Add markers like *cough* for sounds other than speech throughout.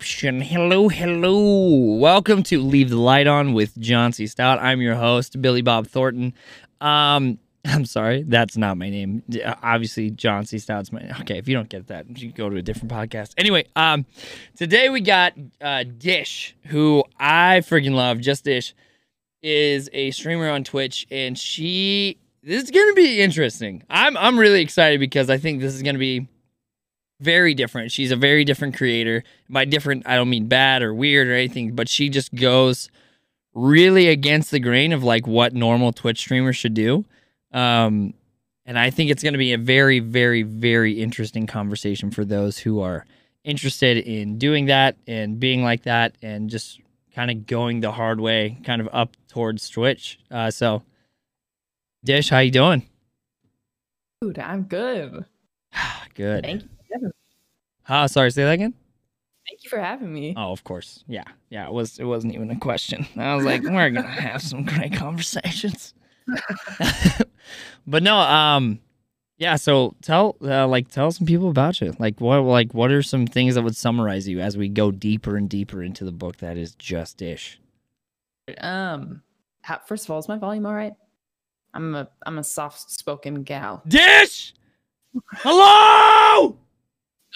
hello. Hello. Welcome to Leave the Light On with John C. Stout. I'm your host, Billy Bob Thornton. Um, *laughs* I'm sorry, that's not my name. Uh, Obviously, John C. Stout's my name. Okay, if you don't get that, you go to a different podcast. Anyway, um, today we got uh, Dish, who I freaking love. Just Dish is a streamer on Twitch, and she. This is gonna be interesting. I'm I'm really excited because I think this is gonna be very different. She's a very different creator. By different, I don't mean bad or weird or anything, but she just goes really against the grain of like what normal Twitch streamers should do. Um, and I think it's going to be a very, very, very interesting conversation for those who are interested in doing that and being like that and just kind of going the hard way, kind of up towards Twitch. Uh, so, Dish, how you doing? Dude, I'm good. *sighs* Good. Thank you. Having- Ah, sorry, say that again. Thank you for having me. Oh, of course. Yeah, yeah. It was. It wasn't even a question. I was like, we're gonna have some great conversations. *laughs* but no, um, yeah. So tell, uh, like, tell some people about you. Like, what, like, what are some things that would summarize you as we go deeper and deeper into the book that is just ish? Um, how, first of all, is my volume all right? I'm a I'm a soft spoken gal. Dish. Hello,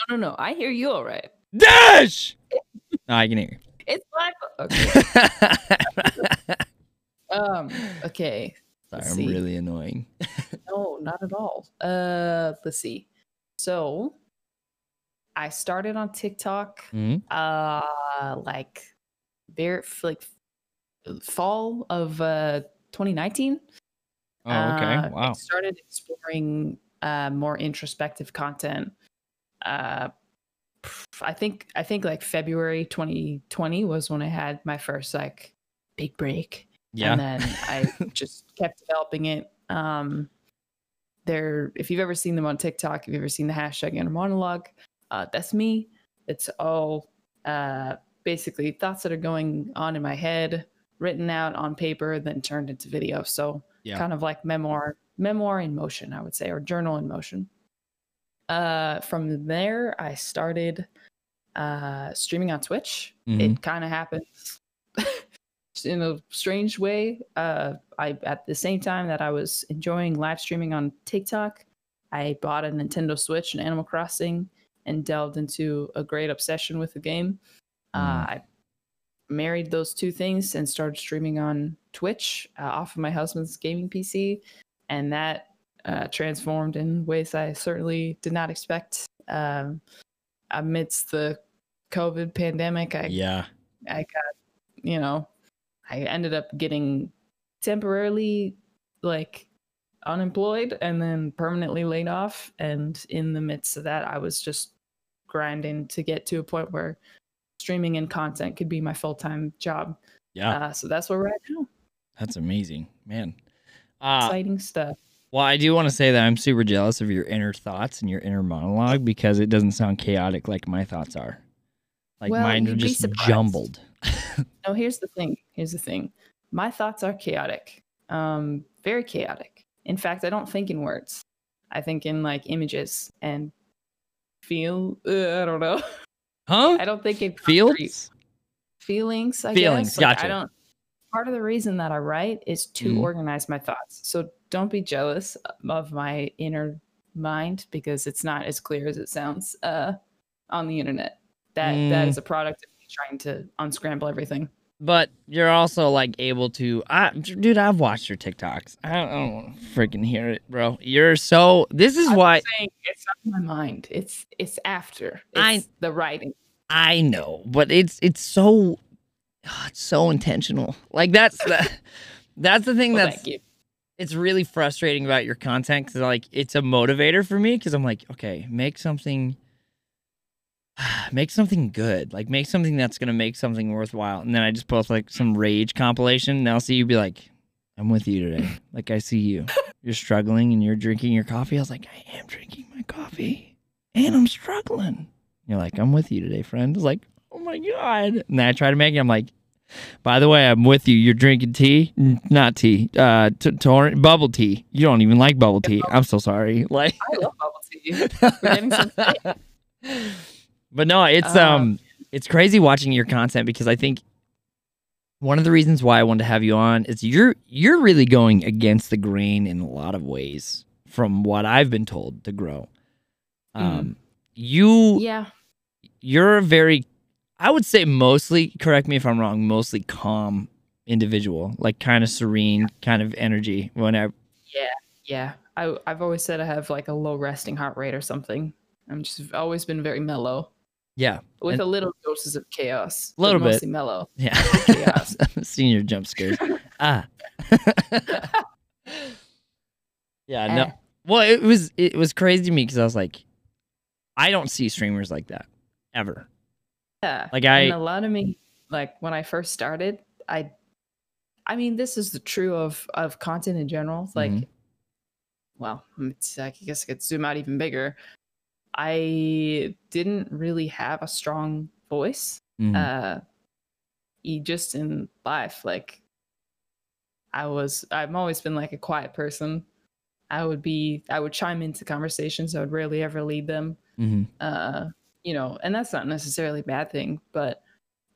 No, no, no. I hear you all right. Dash! *laughs* No, I can hear you. It's my okay. *laughs* um. Okay. Sorry, Let's I'm see. really annoying. *laughs* No, not at all. Uh, let's see. So, I started on TikTok. Mhm. Uh, like, very like fall of uh 2019. Oh, okay. Uh, I wow. started exploring uh, more introspective content. Uh, I think I think like February 2020 was when I had my first like big break, Yeah. and then I *laughs* just kept developing it. Um, there, if you've ever seen them on TikTok, if you've ever seen the hashtag inner monologue, uh, that's me. It's all uh, basically thoughts that are going on in my head, written out on paper, then turned into video. So Yeah. kind of like memoir, memoir in motion, I would say, or journal in motion. Uh, from there, I started uh, streaming on Twitch. Mhm. It kind of happens *laughs* in a strange way. Uh, I at the same time that I was enjoying live streaming on TikTok, I bought a Nintendo Switch and Animal Crossing and delved into a great obsession with the game. Mm. Uh, I married those two things and started streaming on Twitch uh, off of my husband's gaming PC, and that uh, transformed in ways I certainly did not expect. Um, amidst the COVID pandemic, I Yeah. I got, you know, I ended up getting temporarily like unemployed and then permanently laid off. And in the midst of that, I was just grinding to get to a point where streaming and content could be my full time job. Yeah. Uh, so that's where we're at now. That's amazing, man. Uh, Exciting stuff. Well, I do want to say that I'm super jealous of your inner thoughts and your inner monologue because it doesn't sound chaotic like my thoughts are. Like Well, mine are just jumbled. *laughs* No, here's the thing. Here's the thing. My thoughts are chaotic. Um, very chaotic. In fact, I don't think in words. I think in like images and feel. Uh, I don't know. *laughs* Huh? I don't think in Fields? feelings. I Feelings, guess. Like, gotcha. I don't. Part of the reason that I write is to Mhm. organize my thoughts. So don't be jealous of my inner mind because it's not as clear as it sounds uh, on the internet. That that Mm. is a product of me trying to unscramble everything. But you're also like able to, I, dude. I've watched your TikToks. I don't, I don't want to freaking hear it, bro. You're so. This is I'm why saying it's not my mind. It's it's after. It's I- the writing. I know, but it's it's so, ah, *sighs* it's so intentional. Like that's the, *laughs* that's the thing Well, that's. It's really frustrating about your content because like it's a motivator for me because I'm like, okay, make something, *sighs* make something good, like make something that's gonna make something worthwhile, and then I just post like some rage compilation, and I'll see you be like, I'm with you today, *laughs* like I see you, you're struggling and you're drinking your coffee. I was like, I am drinking my coffee, and I'm struggling. You're like, I'm with you today, friend. I was like, oh my god, and then I try to make it. I'm like. By the way, I'm with you. You're drinking tea, not tea, uh, t- tor- bubble tea. You don't even like bubble tea. I'm so sorry. *laughs* Like, I love bubble tea. We're getting some *laughs* But no, it's Um, um it's crazy watching your content because I think one of the reasons why I wanted to have you on is you're you're really going against the grain in a lot of ways from what I've been told to grow. Um you Yeah. you're a very I would say mostly correct me if I'm wrong, mostly calm individual, like kind of serene kind of energy whenever Yeah. Yeah. I I've always said I have like a low resting heart rate or something. I'm just always been very mellow yeah. with And- a little doses of chaos. but Little bit. mostly mellow. Yeah. *laughs* Chaos. Seen your jump scares. *laughs* ah. *laughs* yeah, no. Eh. Well, it was it was crazy to me because I was like, I don't see streamers like that ever. Yeah. Like I, and a lot of me like when i first started i i mean this is the true of of content in general like Mhm. well it's, i guess i could zoom out even bigger i didn't really have a strong voice Mhm. uh e- just in life like i was i've always been like a quiet person i would be i would chime into conversations i would rarely ever lead them Mhm. uh you know and that's not necessarily a bad thing but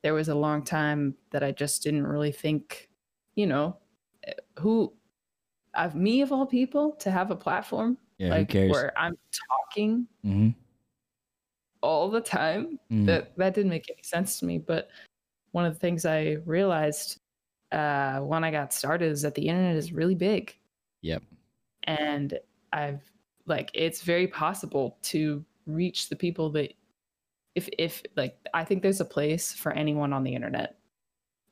there was a long time that i just didn't really think you know who of me of all people to have a platform yeah, like where i'm talking Mhm. all the time Mhm. that that didn't make any sense to me but one of the things i realized uh when i got started is that the internet is really big Yep. and i've like it's very possible to reach the people that if if like i think there's a place for anyone on the internet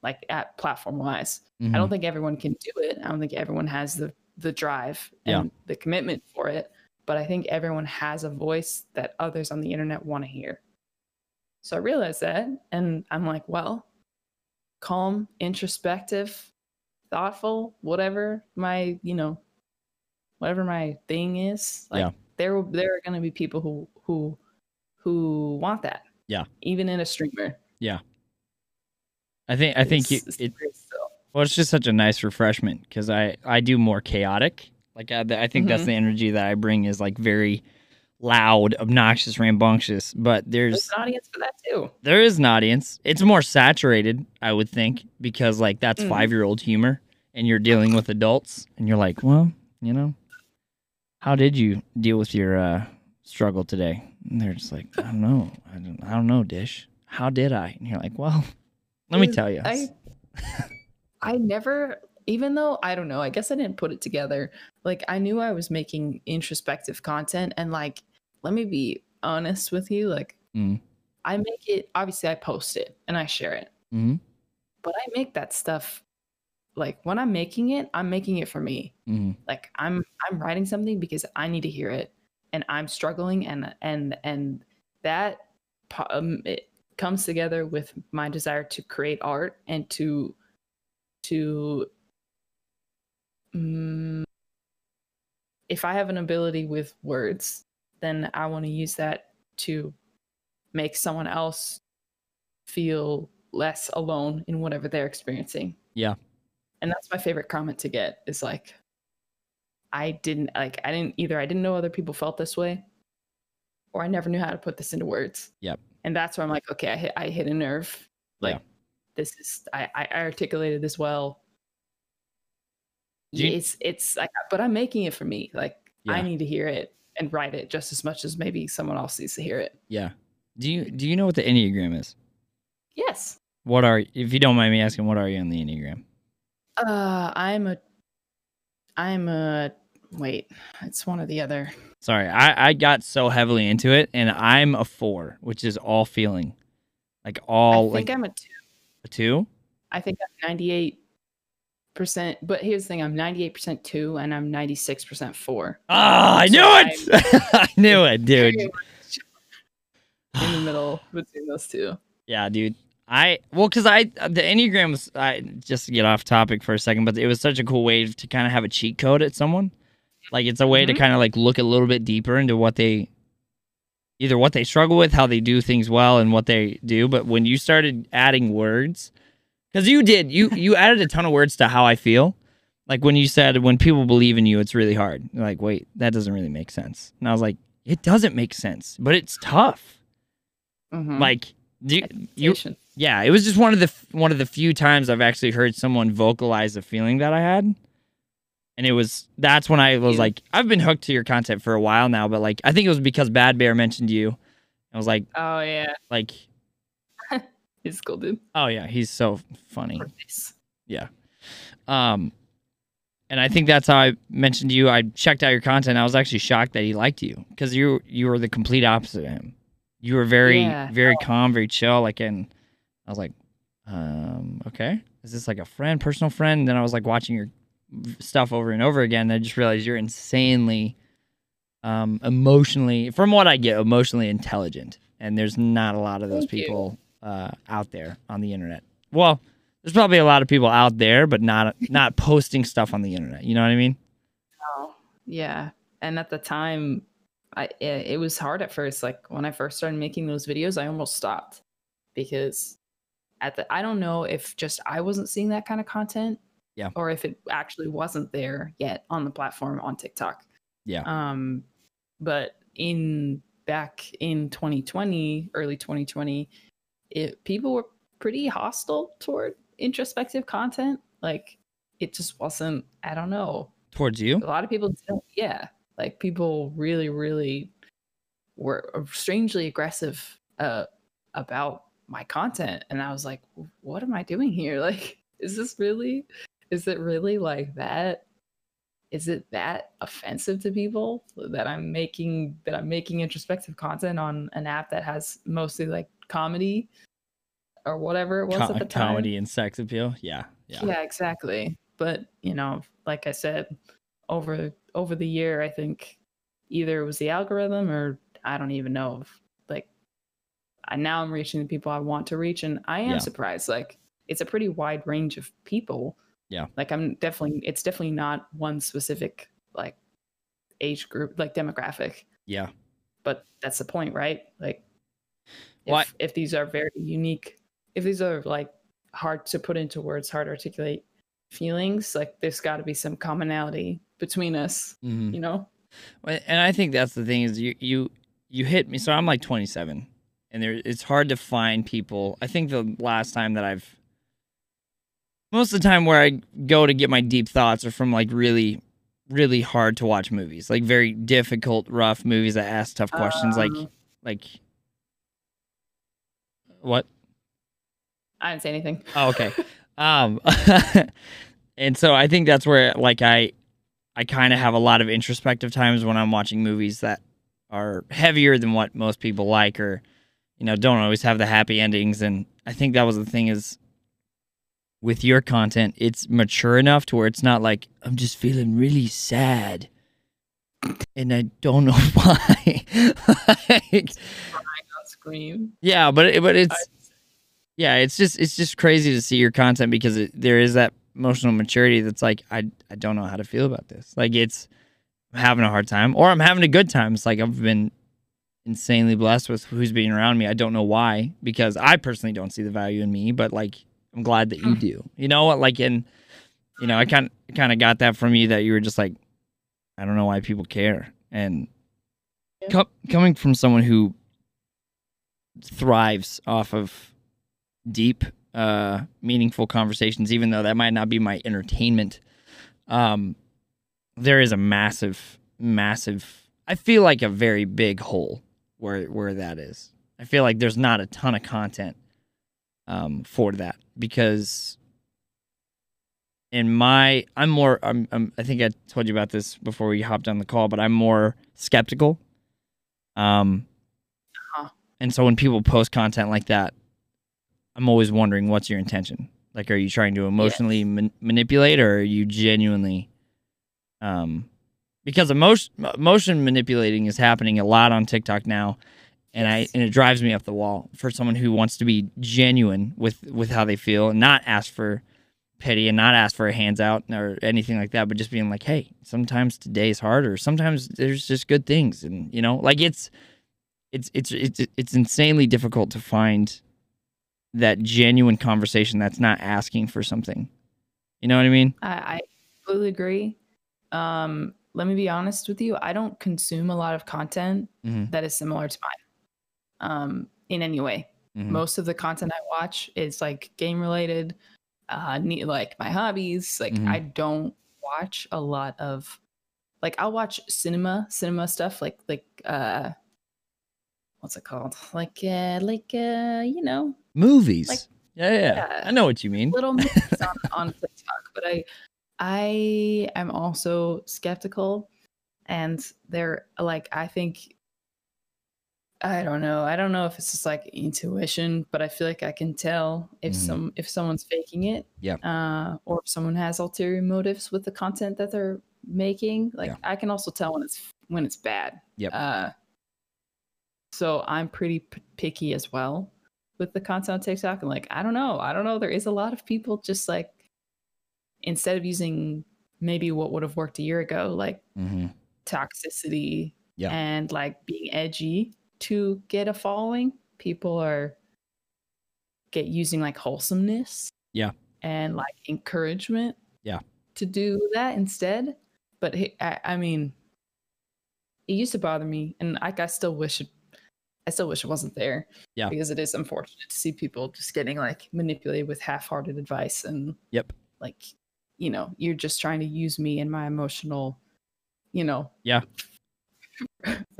like at platform wise i Mhm. don't think everyone can do it i don't think everyone has the the drive Yeah. and the commitment for it but i think everyone has a voice that others on the internet want to hear so i realized that and i'm like well calm introspective thoughtful whatever my you know whatever my thing is like Yeah. there will there are going to be people who who who want that Yeah. even in a streamer Yeah. I think I think It's- it's it. Well, it's just such a nice refreshment because I I do more chaotic. Like I, I think that's Mhm. the energy that I bring is like very loud, obnoxious, rambunctious. But there's there's an audience for that too there is an audience. It's more saturated, I would think, because like that's Mhm. five year old humor, and you're dealing with adults, and you're like, well, you know, how did you deal with your uh, struggle today? And they're just like, I don't know, I don't, I don't know, Dish. How did I? And you're like, well, *laughs* let me tell you. I I never even though I don't know, I guess I didn't put it together. Like I knew I was making introspective content and like let me be honest with you, like Mm. I make it obviously I post it and I share it. hmm But I make that stuff like when I'm making it, I'm making it for me. hmm Like I'm I'm writing something because I need to hear it and I'm struggling and and and that um, it comes together with my desire to create art and to to mm, if I have an ability with words, then I want to use that to make someone else feel less alone in whatever they're experiencing. Yeah. And that's my favorite comment to get is like I didn't like I didn't either I didn't know other people felt this way or I never knew how to put this into words. Yep. And that's where I'm like, okay, I hit I hit a nerve. Like Yeah. this is I, I articulated this well. You- it's it's like but I'm making it for me. Like I need to hear it and write it just as much as maybe someone else needs to hear it. Yeah. Do you do you know what the Enneagram is? Yes. What are if you don't mind me asking, what are you on the Enneagram? Uh I'm a I'm a wait, it's one or the other. Sorry, I, I got so heavily into it and I'm a four, which is all feeling. Like all I think like I'm a two. a two? I think I'm 98 percent but here's the thing, I'm 98% two and I'm 96% four. Ah, I So knew it. *laughs* I knew it, dude. In the middle *sighs* between those two. Yeah, dude. I well, cause I the Enneagram was I just to get off topic for a second, but it was such a cool way to kind of have a cheat code at someone. Like it's a way to Mhm. kind of like look a little bit deeper into what they either what they struggle with, how they do things well, and what they do. But when you started adding words, because you did, you *laughs* you added a ton of words to how I feel. Like when you said when people believe in you, it's really hard. You're like, wait, that doesn't really make sense. And I was like, it doesn't make sense, but it's tough. Mhm. Like, do you, you yeah, it was just one of the one of the few times I've actually heard someone vocalize a feeling that I had. And it was that's when I was like, I've been hooked to your content for a while now, but like I think it was because Bad Bear mentioned you. I was like, Oh yeah, like, *laughs* he's cool dude. oh yeah, he's so funny. Nice. Um, and I think that's how I mentioned you. I checked out your content. I was actually shocked that he liked you because you you were the complete opposite of him. You were very Yeah. very calm, very chill. Like, and I was like, um, okay, is this like a friend, personal friend? And then I was like watching your stuff over and over again. I just realized you're insanely, um, emotionally, from what I get, emotionally intelligent. And there's not a lot of those Thank people uh, out there on the internet. Well, there's probably a lot of people out there, but not not posting stuff on the internet. You know what I mean? Oh, yeah. And at the time, I it, it was hard at first. Like when I first started making those videos, I almost stopped because at the I don't know if just I wasn't seeing that kind of content, Yeah. or if it actually wasn't there yet on the platform on TikTok. Yeah. Um, but in back in 2020, early 2020, it people were pretty hostile toward introspective content. Like it just wasn't. I don't know Towards you? a lot of people don't yeah like people really really were strangely aggressive uh about my content and i was like what am i doing here *laughs* like is this really is it really like that is it that offensive to people that i'm making that i'm making introspective content on an app that has mostly like comedy or whatever it was Co- at the time comedy and sex appeal. Yeah. Yeah. yeah. exactly but you know like i said over over the year i think either it was the algorithm or i don't even know if like I, now i'm reaching the people i want to reach and i am Yeah. surprised like it's a pretty wide range of people Yeah. like i'm definitely it's definitely not one specific like age group like demographic Yeah. but that's the point right like if, Well, I- if these are very unique if these are like hard to put into words hard to articulate feelings like there's got to be some commonality between us Mhm. you know And I think that's the thing is you you you hit me. So I'm like 27, and there it's hard to find people. I think the last time that I've most of the time where I go to get my deep thoughts are from like really really hard to watch movies, like very difficult, rough movies that ask tough questions, like Um, like what? i didn't say anything Oh, okay. *laughs* um, *laughs* and so I think that's where like I, I kind of have a lot of introspective times when I'm watching movies that are heavier than what most people like, or you know, don't always have the happy endings. And I think that was the thing is with your content, it's mature enough to where it's not like I'm just feeling really sad. And I don't know *laughs* why. like, yeah, but it, but it's yeah, it's just it's just crazy to see your content because it, there is that emotional maturity that's like I I don't know how to feel about this. Like it's I'm having a hard time or I'm having a good time. It's like I've been insanely blessed with who's being around me. I don't know why because I personally don't see the value in me, but like I'm glad that you Mm. do. You know what? Like in you know, I kind kind of got that from you that you were just like I don't know why people care and Yeah. co- coming from someone who thrives off of deep uh meaningful conversations even though that might not be my entertainment um there is a massive massive i feel like a very big hole where where that is i feel like there's not a ton of content um for that because in my i'm more I'm, I'm i think i told you about this before we hopped on the call but i'm more skeptical. Um Uh-huh. and so when people post content like that i'm always wondering what's your intention? Like are you trying to emotionally man- manipulate or are you genuinely um because emotion emotion manipulating is happening a lot on tiktok now and i and it drives me up the wall for someone who wants to be genuine with with how they feel and not ask for pity and not ask for a hands out or anything like that but just being like hey sometimes today's hard or sometimes there's just good things and you know like it's it's it's it's it's insanely difficult to find that genuine conversation that's not asking for something you know what i mean I, I completely agree. Um, let me be honest with you. I don't consume a lot of content Mhm. that is similar to mine. Um, in any way. Mhm. Most of the content I watch is like game related, uh, like my hobbies. Like Mhm. I don't watch a lot of, like I'll watch cinema, cinema stuff, like like uh, what's it called? Like uh, like uh, you know, Movies. Like- yeah, yeah, yeah. I know what you mean. little movies *laughs* on, on TikTok, but I I am also skeptical and they're like I think I don't know. I don't know if it's just like intuition, but I feel like I can tell if Mhm. some if someone's faking it. Yeah. Uh or if someone has ulterior motives with the content that they're making. Like Yeah. I can also tell when it's when it's bad. Yep. Uh so I'm pretty p- picky as well with the content on TikTok. And like, I don't know. I don't know. There is a lot of people just like, instead of using maybe what would have worked a year ago, like hmm toxicity Yeah. and like being edgy to get a following, people are get using like wholesomeness. Yeah. And like encouragement. Yeah. To do that instead. But he- I, I mean, it used to bother me, and like I still wish it I still wish it wasn't there. Yeah. Because it is unfortunate to see people just getting like manipulated with half-hearted advice and Yep. like, you know, you're just trying to use me and my emotional, you know, Yeah.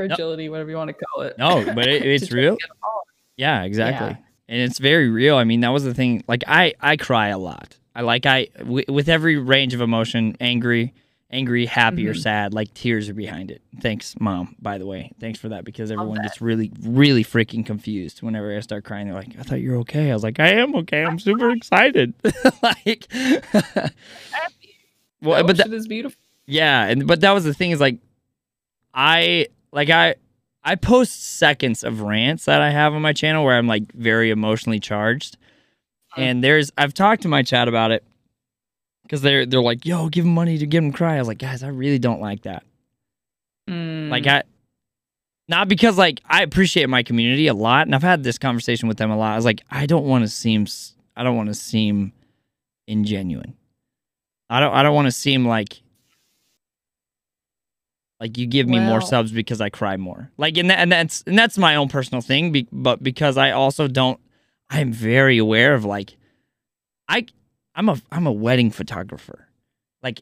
Fragility, whatever you want to call it. No, but it, *laughs* it's real. get a following. Yeah, exactly. And it's very real. I mean, that was the thing. Like I I cry a lot. I like I w- with every range of emotion, angry, angry, happy or Mhm. sad, like tears are behind it. Thanks, mom, by the way. Thanks for that because everyone that. gets really really freaking confused whenever I start crying. They're like, "I thought you were okay." I was like, "I am okay. I'm super *laughs* excited." *laughs* like Happy. Well, but that, ocean beautiful. yeah, and but that was the thing is like I like I I post seconds of rants that I have on my channel where I'm like very emotionally charged. And there's I've talked to my chat about it cuz they're they're like, "Yo, give him money to get him cry." I was like, "Guys, I really don't like that." Like Mm, I not because like I appreciate my community a lot and I've had this conversation with them a lot. I was like, I don't want to seem I don't want to seem ingenuine. I don't I don't want to seem like like you give me more subs because I cry more. Like and that, and that's and that's my own personal thing be, but because I also don't I'm very aware of like I I'm a I'm a wedding photographer. Like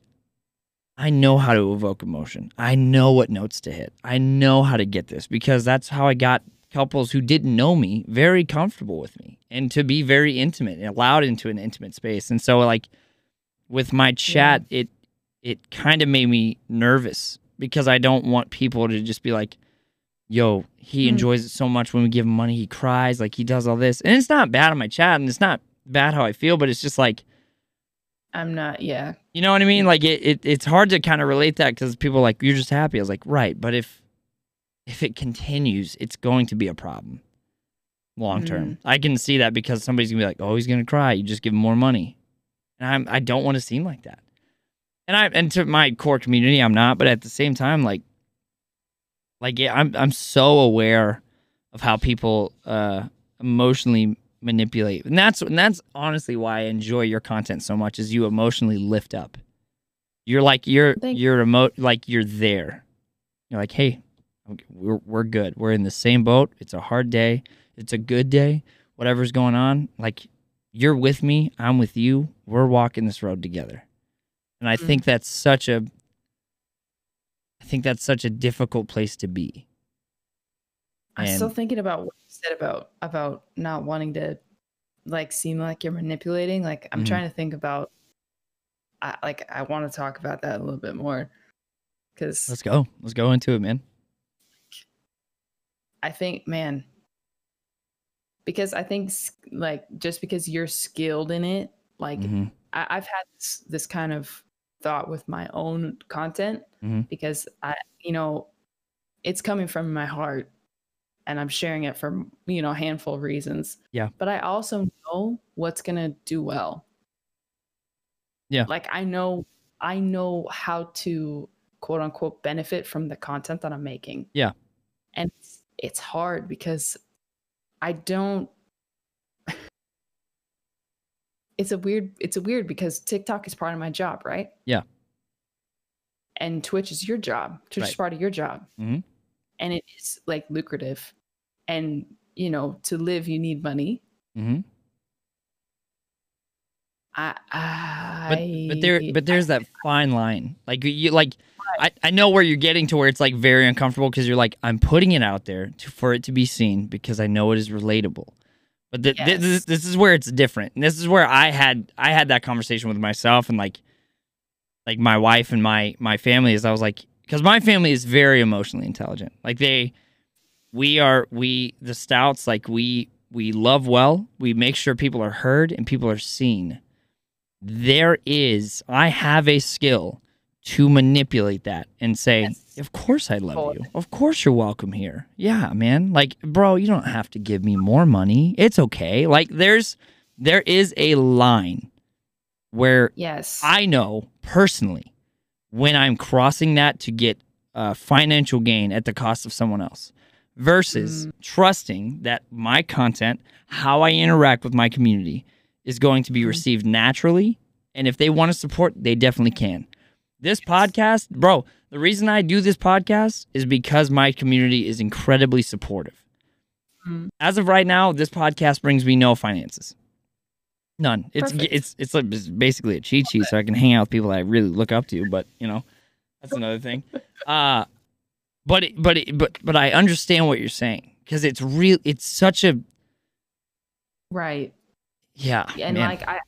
I know how to evoke emotion. I know what notes to hit. I know how to get this because that's how I got couples who didn't know me very comfortable with me and to be very intimate and allowed into an intimate space. And so like with my chat, it it kind of made me nervous because I don't want people to just be like, yo, he Hmm. enjoys it so much when we give him money, he cries, like he does all this. And it's not bad on my chat and it's not bad how I feel, but it's just like I'm not, yeah. you know what I mean? Like it, it it's hard to kind of relate that because people are like you're just happy. I was like, right, but if if it continues, it's going to be a problem long term. I can see that because somebody's gonna be like, oh, he's gonna cry. You just give him more money, and I'm I don't want to seem like that. And I and to my core community, I'm not. But at the same time, like like yeah, I'm I'm so aware of how people uh emotionally manipulate. And that's and that's honestly why I enjoy your content so much is you emotionally lift up. You're like you're Thank- you're emo- like you're there. You're like, "Hey, we're we're good. We're in the same boat. It's a hard day. It's a good day. Whatever's going on, like you're with me, I'm with you. We're walking this road together." And I Mm. think that's such a I think that's such a difficult place to be. I'm still thinking about what you said about about not wanting to like seem like you're manipulating. Like I'm Mhm. trying to think about I like I want to talk about that a little bit more because Let's go. Let's go into it, man. I think, man, because I think like just because you're skilled in it, like Mhm. I, I've had this, this kind of thought with my own content Mhm. because I, you know, it's coming from my heart and I'm sharing it for, you know, a handful of reasons. Yeah. But I also know what's going to do well. Yeah. Like I know, I know how to quote unquote benefit from the content that I'm making. Yeah. And it's, it's hard because I don't it's a weird it's a weird because TikTok is part of my job, right? Yeah. And Twitch is your job. Twitch is part of your job. Mhm. And it is like lucrative. And you know, to live you need money. hmm I, But I but there but there's that fine line. Like you like I, I know where you're getting to where it's like very uncomfortable because you're like I'm putting it out there to, for it to be seen because I know it is relatable. But th- Yes. this this is where it's different. And this is where I had I had that conversation with myself and like like my wife and my my family is I was like because my family is very emotionally intelligent. Like they we are we the stouts like we we love well. We make sure people are heard and people are seen there is I have a skill to manipulate that and say, Yes. "Of course I love you. Of course you're welcome here." Yeah, man. Like, bro, you don't have to give me more money. It's okay. Like there's there is a line where yes. I know personally when I'm crossing that to get uh, financial gain at the cost of someone else versus Mm. trusting that my content, how I interact with my community, is going to be Mhm. received naturally. And if they want to support, they definitely can. This podcast, bro, the reason I do this podcast is because my community is incredibly supportive. Mhm. As of right now, this podcast brings me no finances. None. It's Perfect. it's it's like it's basically a cheat sheet, so I can hang out with people I really look up to. But you know, that's another thing. *laughs* Uh but it, but it, but but I understand what you're saying because it's real. It's such a right. yeah. and man. like I, I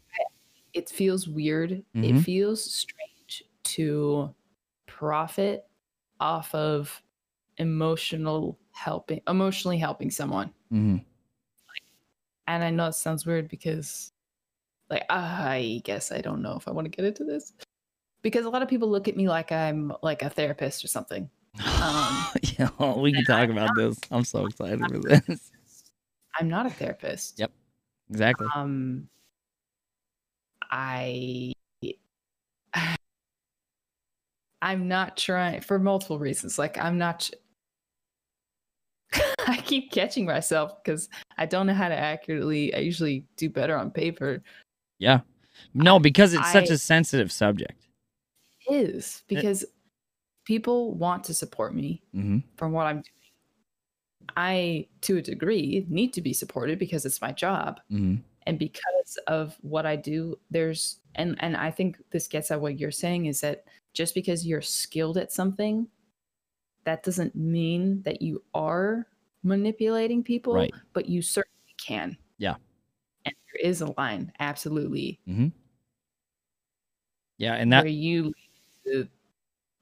it feels weird Mhm. it feels strange to profit off of emotional helping emotionally helping someone Mhm. and i know it sounds weird because like i guess i don't know if i want to get into this because a lot of people look at me like i'm like a therapist or something Um, *laughs* yeah, well, we can talk about this. I'm so excited for this. i'm not a therapist Yep. Exactly. um i i'm not trying for multiple reasons like i'm not *laughs* i keep catching myself because i don't know how to accurately i usually do better on paper Yeah. No, because it's such a sensitive subject. It is because people want to support me Mm-hmm. from what i'm doing i to a degree need to be supported because it's my job Mm-hmm. and because of what i do there's and and i think this gets at what you're saying is that just because you're skilled at something that doesn't mean that you are manipulating people Right. but you certainly can Yeah. and there is a line absolutely Yeah, and that where you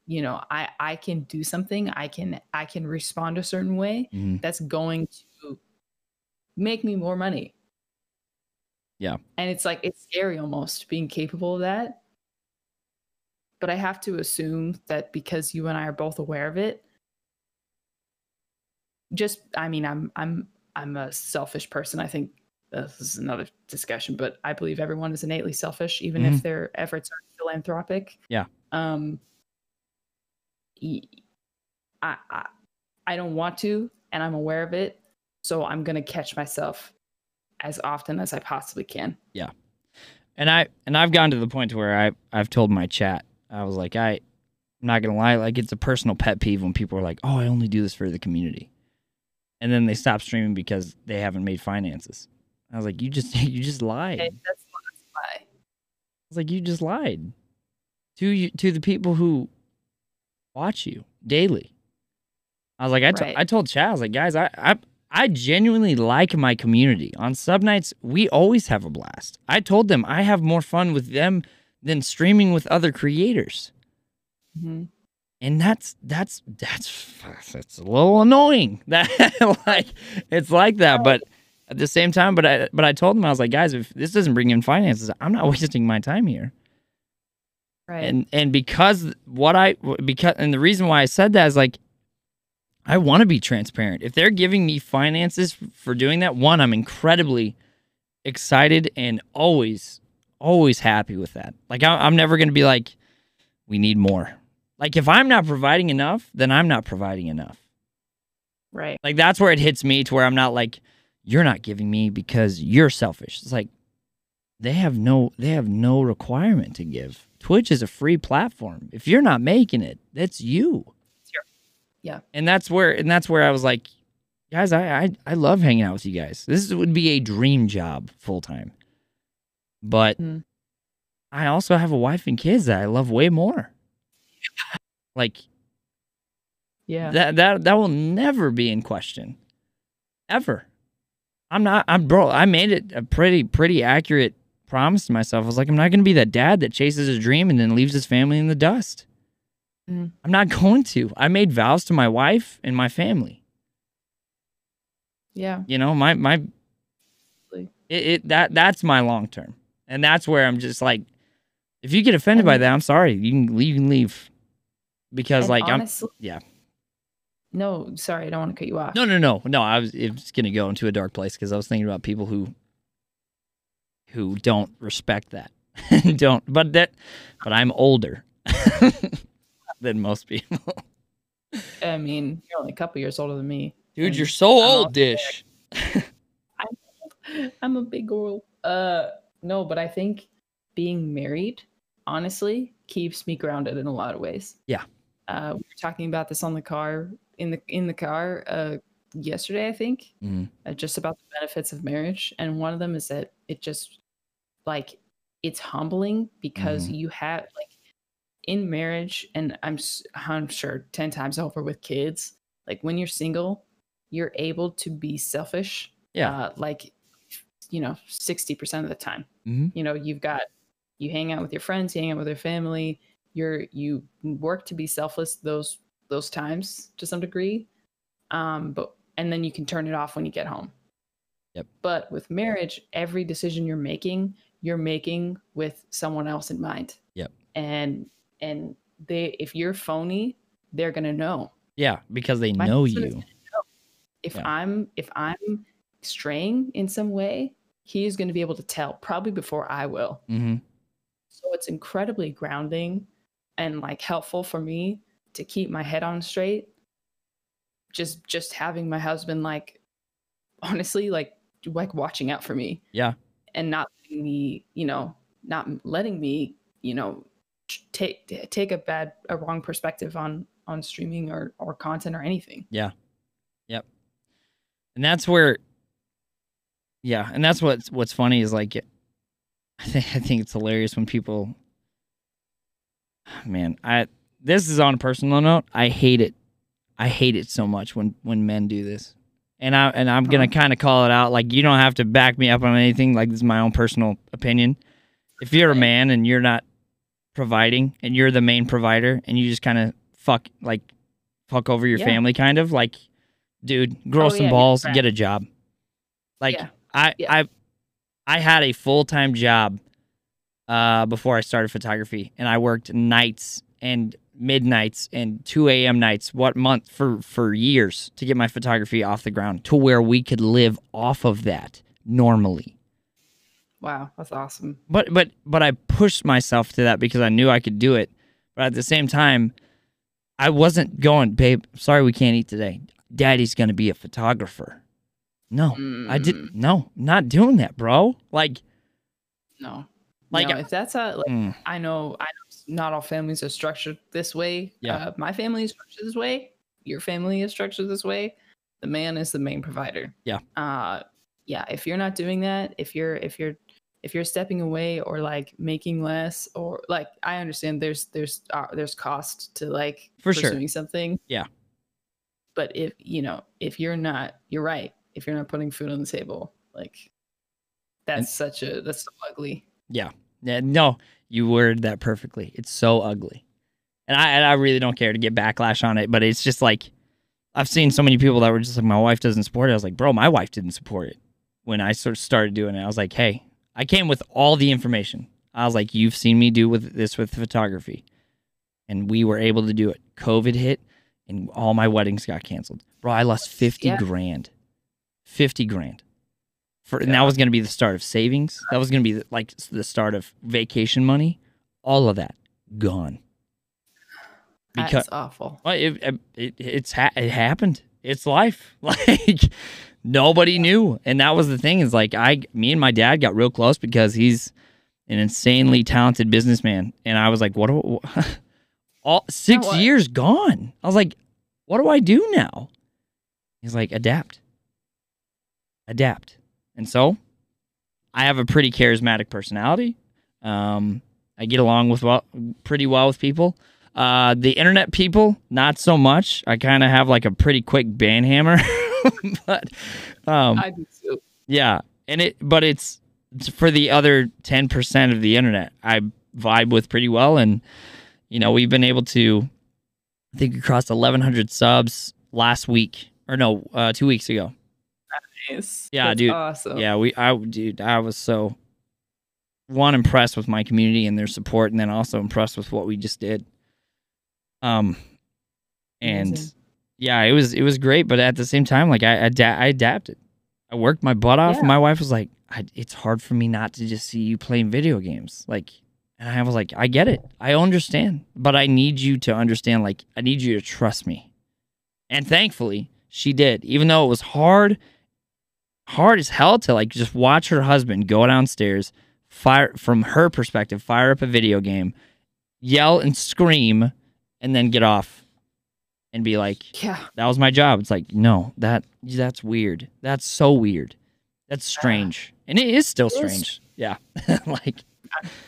you know i i can do something i can i can respond a certain way Mhm. that's going to make me more money Yeah. and it's like it's scary almost being capable of that but i have to assume that because you and i are both aware of it just i mean i'm i'm i'm a selfish person i think this is another discussion but i believe everyone is innately selfish even Mhm. if their efforts are philanthropic Yeah. um I, I I don't want to and i'm aware of it so i'm going to catch myself as often as i possibly can Yeah. and I and I've gone to the point where I I've told my chat I was like I I'm not gonna lie like it's a personal pet peeve when people are like oh I only do this for the community, and then they stop streaming because they haven't made finances. I was like you just *laughs* you just lied. Okay, I that's why was like you just lied to you to the people who watch you daily. I was like I Right. I told chat I was like guys I I. I genuinely like my community. On sub nights, we always have a blast. I told them I have more fun with them than streaming with other creators. Mhm. And that's that's that's *laughs* that's a little annoying. *laughs* That like it's like that, but at the same time, but I but I told them I was like, guys, if this doesn't bring in finances, I'm not *laughs* wasting my time here. right And and because what I because and the reason why I said that is like I want to be transparent. If they're giving me finances for doing that, one, I'm incredibly excited and always always happy with that. Like I, I'm never going to be like we need more. Like if I'm not providing enough, then I'm not providing enough. right Like that's where it hits me to where I'm not like you're not giving me because you're selfish. It's like they have no they have no requirement to give. Twitch is a free platform. If you're not making it, that's you. Your- yeah. And that's where and that's where I was like guys, I, I I love hanging out with you guys. This would be a dream job full time. But Mhm. I also have a wife and kids that I love way more. Like Yeah. that that that will never be in question. Ever. I'm not I'm bro, I made it a pretty pretty accurate promise to myself. I was like I'm not going to be that dad that chases his dream and then leaves his family in the dust. Mhm. I'm not *laughs* going to. I made vows to my wife and my family. yeah. You know, my my it, it that that's my long term. And that's where I'm just like if you get offended by that, I'm sorry. You can leave you can leave. Because And like honestly, I'm yeah. No, sorry, I don't want to cut you off. No no no no I was it was gonna go into a dark place because I was thinking about people who who don't respect that. *laughs* don't but that but I'm older *laughs* than most people. I mean, you're only a couple years older than me. Dude, And you're so I'm old, also- Dish. *laughs* I'm a big girl. Uh, no, but I think being married, honestly, keeps me grounded in a lot of ways. Yeah. Uh, we were talking about this on the car in the in the car uh, yesterday, I think, Mhm. uh, just about the benefits of marriage, and one of them is that it just like it's humbling because you have like in marriage, and I'm I'm sure ten times over with kids. Like when you're single, you're able to be selfish Yeah. uh, like you know 60% of the time Mhm. you know you've got you hang out with your friends you hang out with your family you're you work to be selfless those those times to some degree um but and then you can turn it off when you get home Yep. but with marriage every decision you're making you're making with someone else in mind Yep. and and they if you're phony they're gonna know Yeah, because they My know you. if Yeah. i'm if i'm straying in some way he's going to be able to tell probably before i will hmm so it's incredibly grounding and like helpful for me to keep my head on straight just just having my husband like honestly like like watching out for me Yeah. and not letting me you know not letting me you know take take a bad a wrong perspective on on streaming or or content or anything Yeah. Yep. and that's where yeah and that's what's what's funny is like i think i think it's hilarious when people man i this is on a personal note i hate it. I hate it so much when when men do this. And i and i'm gonna uh-huh. kind of call it out like you don't have to back me up on anything like this is my own personal opinion. If you're a man and you're not providing and you're the main provider and you just kind of fuck like fuck over your Yeah. family kind of like dude grow Oh, some yeah, balls get a job. Like Yeah. I Yeah. i i had a full-time job uh before i started photography and i worked nights and midnights and 2 a.m nights what month for for years to get my photography off the ground to where we could live off of that normally wow that's awesome but but but I pushed myself to that because I knew I could do it. But at the same time, I wasn't going, babe. Sorry, we can't eat today. Daddy's gonna be a photographer. No, I Mm, did no, not doing that, bro. Like, no like, no, if that's a like mm, I know I know not all families are structured this way. Yeah. Uh, my family is structured this way. Your family is structured this way. The man is the main provider. Yeah. Uh yeah, if you're not doing that, if you're if you're if you're stepping away or like making less or like I understand there's there's uh, there's cost to like For sure. pursuing something. Yeah. But if, you know, if you're not you're right. If you're not putting food on the table, like that's And- such a that's so ugly. yeah, Yeah. no, you worded that perfectly. It's so ugly, and I and I really don't care to get backlash on it, but it's just like I've seen so many people that were just like, my wife doesn't support it. I was like, bro, my wife didn't support it when I sort of started doing it. I was like, hey, I came with all the information. I was like, you've seen me do with this with photography, and we were able to do it. COVID hit, and all my weddings got canceled. Bro, I lost fifty Yeah. grand, fifty grand. For and that was going to be the start of savings. That was going to be the, like the start of vacation money. All of that gone. Because That's awful. well, it, it, it it's ha- it happened. It's life. *laughs* Like nobody knew, and that was the thing. Is like I, me and my dad got real close because he's an insanely talented businessman, and I was like, what? Do, *laughs* all six what? years gone. I was like, what do I do now? He's like, adapt. Adapt. And so I have a pretty charismatic personality. Um, I get along with well, pretty well with people. Uh, the internet people, not so much. I kind of have like a pretty quick ban hammer, *laughs* but um, I do too. yeah, and it, but it's, it's for the other ten percent of the internet. I vibe with pretty well, and you know we've been able to. I think we crossed 1,100 subs last week, or no, uh, two weeks ago. Nice. Yeah, That's dude. Awesome. Yeah, we, I, dude, I was so one impressed with my community and their support, and then also impressed with what we just did. Um, and Amazing. yeah, it was it was great, but at the same time, like I ada- I adapted. I worked my butt off. Yeah. My wife was like, I, "It's hard for me not to just see you playing video games." Like, and I was like, "I get it. I understand, but I need you to understand. Like, I need you to trust me." And thankfully, she did, even though it was hard hard as hell to like just watch her husband go downstairs, fire from her perspective, fire up a video game, yell and scream, and then get off and be like, Yeah. That was my job. It's like, no, that that's weird. That's so weird. That's strange. And it is still It is. strange. Yeah. *laughs* like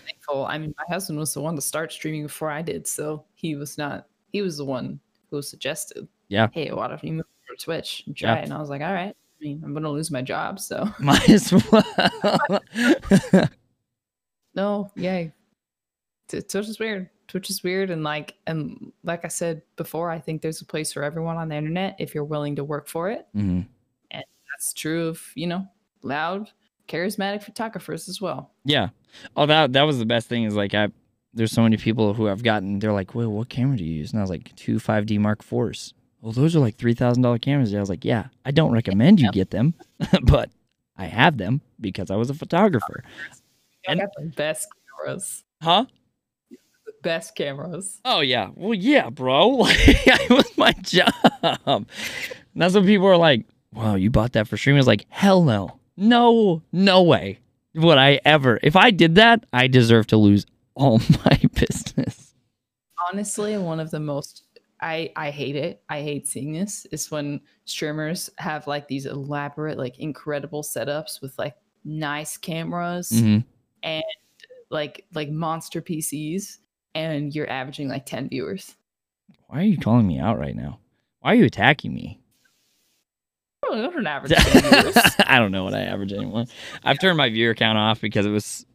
Thankful. I mean, my husband was the one to start streaming before I did, so he was not. He was the one who suggested. Yeah. Hey, why don't you move over to Twitch and try Yeah. it? And I was like, all right. I mean, I'm gonna lose my job, so *laughs* might as well. *laughs* no, yay. T- Twitch is weird. Twitch is weird, and like, and like I said before, I think there's a place for everyone on the internet if you're willing to work for it. Mhm. That's true of you know loud, charismatic photographers as well. Yeah. Oh, that that was the best thing is like I there's so many people who I've gotten. They're like, "Well, what camera do you use?" And I was like, two 5D Mark IVs. Well, those are like three thousand dollar cameras. I was like, "Yeah, I don't recommend you get them, *laughs* but I have them because I was a photographer." I And- got the best cameras. Huh? The best cameras. Oh yeah. Well, yeah, bro. *laughs* It was my job. And that's when people are like, "Wow, you bought that for streaming?" I was like, "Hell no, no, no way would I ever. If I did that, I deserve to lose all *laughs* my business." honestly one of the most i i hate it i hate seeing this is when streamers have like these elaborate like incredible setups with like nice cameras Mhm. like like monster pcs and you're averaging like 10 viewers Why are you calling me out right now? Why are you attacking me? oh, I don't average *laughs* I don't know what I average anymore. I've turned my viewer count off because it was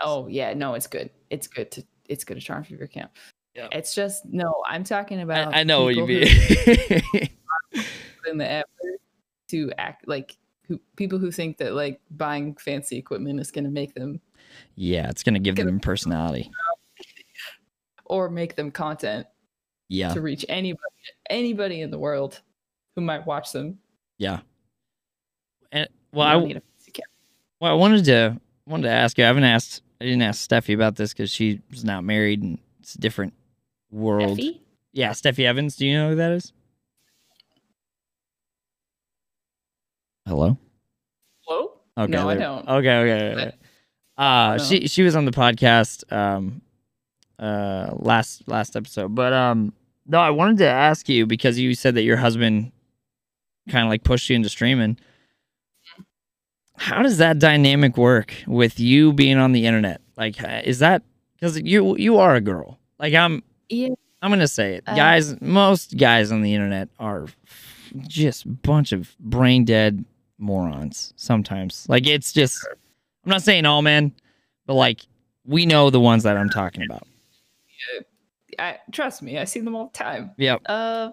oh yeah no it's good it's good to it's good to charm for your account Yeah. it's just no i'm talking about I, I know what you mean. *laughs* in the effort to act like who people who think that like buying fancy equipment is going to make them yeah, it's gonna give them personality. *laughs* or make them content Yeah, to reach anybody anybody in the world who might watch them. yeah. And well, You I need a fancy well, I wanted to wanted to ask you. I haven't asked. I didn't ask Steffi about this because she's not married and it's different world. Effie? Yeah, Steffi Evans. Do you know who that is? Hello. Hello? Okay. No, I don't. Okay, okay. okay. Uh, No. she she was on the podcast um uh last last episode, but um no, I wanted to ask you because you said that your husband kind of like pushed you into streaming. How does that dynamic work with you being on the internet? Like, is that because you you are a girl? Like, I'm Yeah. I'm gonna say it, Uh, guys. Most guys on the internet are just bunch of brain dead morons. Sometimes, like it's just. I'm not saying all men, but like we know the ones that I'm talking about. I trust me, I see them all the time. Yep. Uh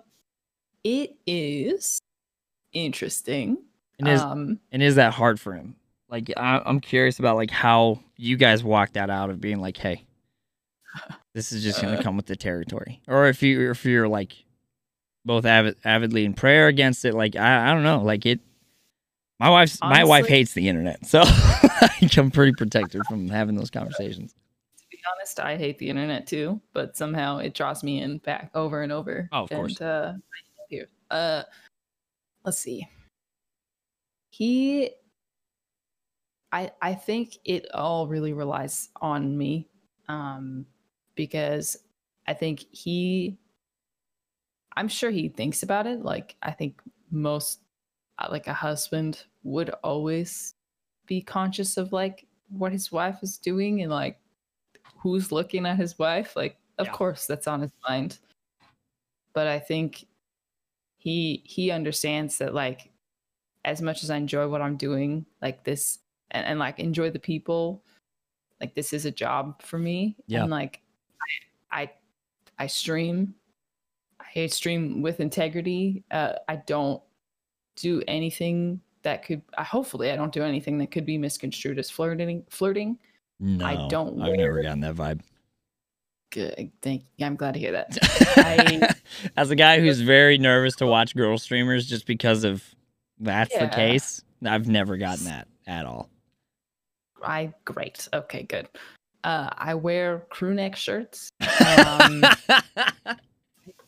it is interesting. And is um and is that hard for him? Like I, I'm curious about like how you guys walk that out of being like, hey, this is just gonna Uh. come with the territory, or if you if you're like both avid, avidly in prayer against it. Like I, I don't know. Like it. My wife's my wife hates the internet, so *laughs* I'm pretty protected from having those conversations. to be honest, I hate the internet too, but somehow it draws me in back over and over. Oh, of course. And, uh, here, uh, let's see. He, I, I think it all really relies on me, um, because I think he, I'm sure he thinks about it. Like I think most uh, like a husband would always be conscious of like what his wife is doing and like who's looking at his wife. Like, of Yeah. course, that's on his mind. But I think he he understands that like as much as I enjoy what I'm doing, like this and, and like enjoy the people, like this is a job for me. Yeah. And like I I, I stream. I stream with integrity. Uh, I don't do anything that could. I hopefully I don't do anything that could be misconstrued as flirting. Flirting. No, don't I've never gotten that vibe. Good. Thank. You. I'm glad to hear that. *laughs* I- As a guy who's very nervous to watch girl streamers just because of that's the case, I've never gotten that at all. I great. Okay, good. Uh, I wear crew neck shirts. Um, *laughs*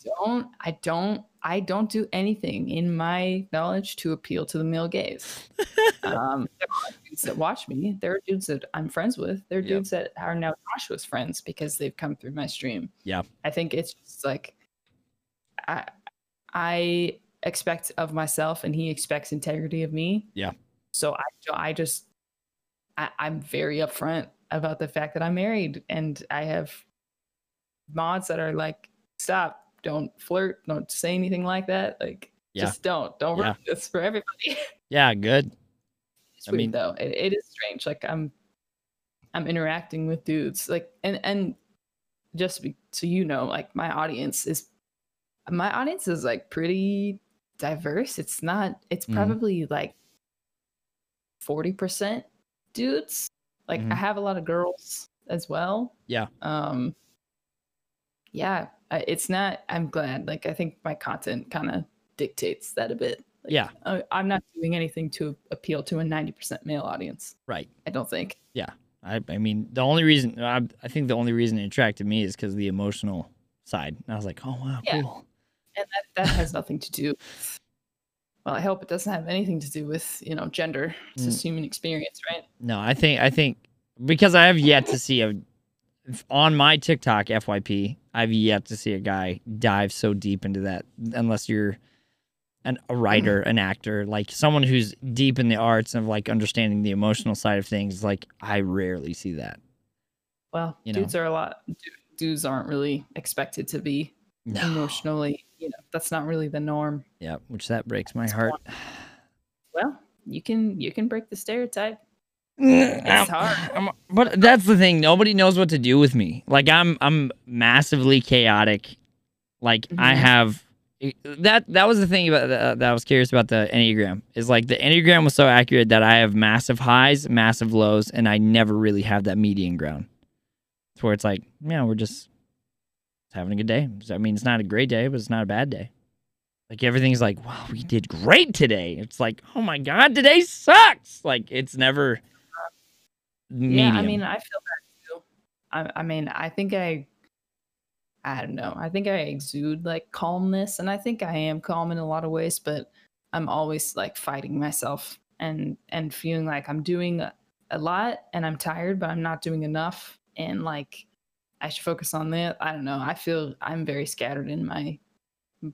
don't I don't I don't do anything in my knowledge to appeal to the male gaze. Um, *laughs* there are dudes that watch me. There are dudes that I'm friends with. There are Yep. dudes that are now Joshua's friends because they've come through my stream. Yeah. I think it's just like I I expect of myself and he expects integrity of me. Yeah. So I I just I, I'm very upfront about the fact that I'm married and I have mods that are like, stop, don't flirt, don't say anything like that. Like, Yeah. just don't, don't Yeah. this for everybody. *laughs* yeah, good. it's I weird mean- though. It, it is strange. Like I'm, I'm interacting with dudes. Like, and and just to be, so you know, like my audience is, my audience is like pretty diverse. It's not. It's Mhm. probably like forty percent dudes. Like I Mhm. have a lot of girls as well. Yeah. Um. Yeah, it's not. I'm glad. Like I think my content kind of dictates that a bit. Like, Yeah. I, I'm not doing anything to appeal to a 90% male audience. Right. I don't think. Yeah. I, I mean, the only reason I, I think the only reason it attracted me is because the emotional side. And I was like, oh wow, Yeah. cool. and that, that has nothing to do with, well i hope it doesn't have anything to do with you know gender it's Mm. just human experience right No, I think I think because I have yet to see a on my TikTok FYP, I've yet to see a guy dive so deep into that unless you're an, a writer, an actor, like someone who's deep in the arts of like understanding the emotional side of things. Like I rarely see that. well You know. dudes are a lot dudes aren't really expected to be No. emotionally you know that's not really the norm Yeah, which that breaks my That's heart. well you can you can break the stereotype mm, it's hard. but that's the thing. Nobody knows what to do with me. Like I'm, I'm massively chaotic. Like I Mhm. have eh, that. That was the thing about the, that I was curious about the enneagram. Is like the enneagram was so accurate that I have massive highs, massive lows, and I never really have that median ground. It's where it's like, yeah, we're just having a good day. I mean, it's not a great day, but it's not a bad day. Like everything's like, wow, we did great today. It's like, oh my god, today sucks. Like it's never. Medium. Yeah, I mean, I feel that too. I, I mean, I think I, I don't know. I think I exude like calmness, and I think I am calm in a lot of ways. But I'm always like fighting myself and and feeling like I'm doing a, a lot, and I'm tired, but I'm not doing enough, and like I should focus on that. I don't know. I feel I'm very scattered in my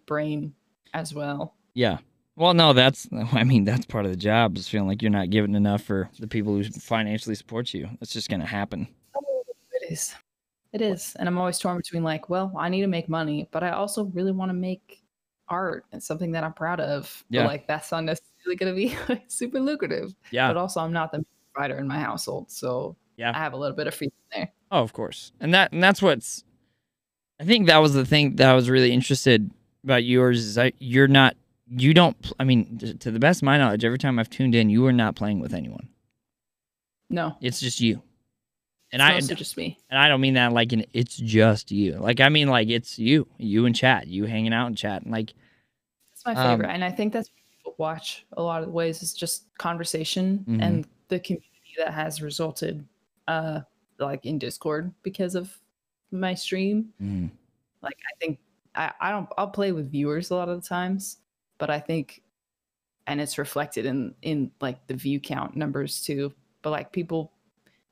brain as well. Yeah. Well, no, that's *laughs* I mean that's part of the job is feeling like you're not giving enough for the people who financially support you. That's just gonna happen. Oh, it is. It is. And I'm always torn between like, well, I need to make money, but I also really want to make art and something that I'm proud of. But, Yeah. like that's not necessarily going to be *laughs* super lucrative. Yeah. But also, I'm not the provider in my household, so Yeah. I have a little bit of freedom there. Oh, of course. And that and that's what's I think that was the thing that I was really interested about yours is that you're not you don't I mean to the best of my knowledge every time I've tuned in you are not playing with anyone. No, It's just you. And it's I just me. and I don't mean that like in it's just you. Like I mean like it's you, you and chat, you hanging out and chat. And like It's my Um, favorite, and I think that's what watch a lot of the ways is just conversation Mhm. and the community that has resulted, uh, like in Discord because of my stream. mm, like i think I, I don't i'll play with viewers a lot of the times but i think and it's reflected in in like the view count numbers too but like people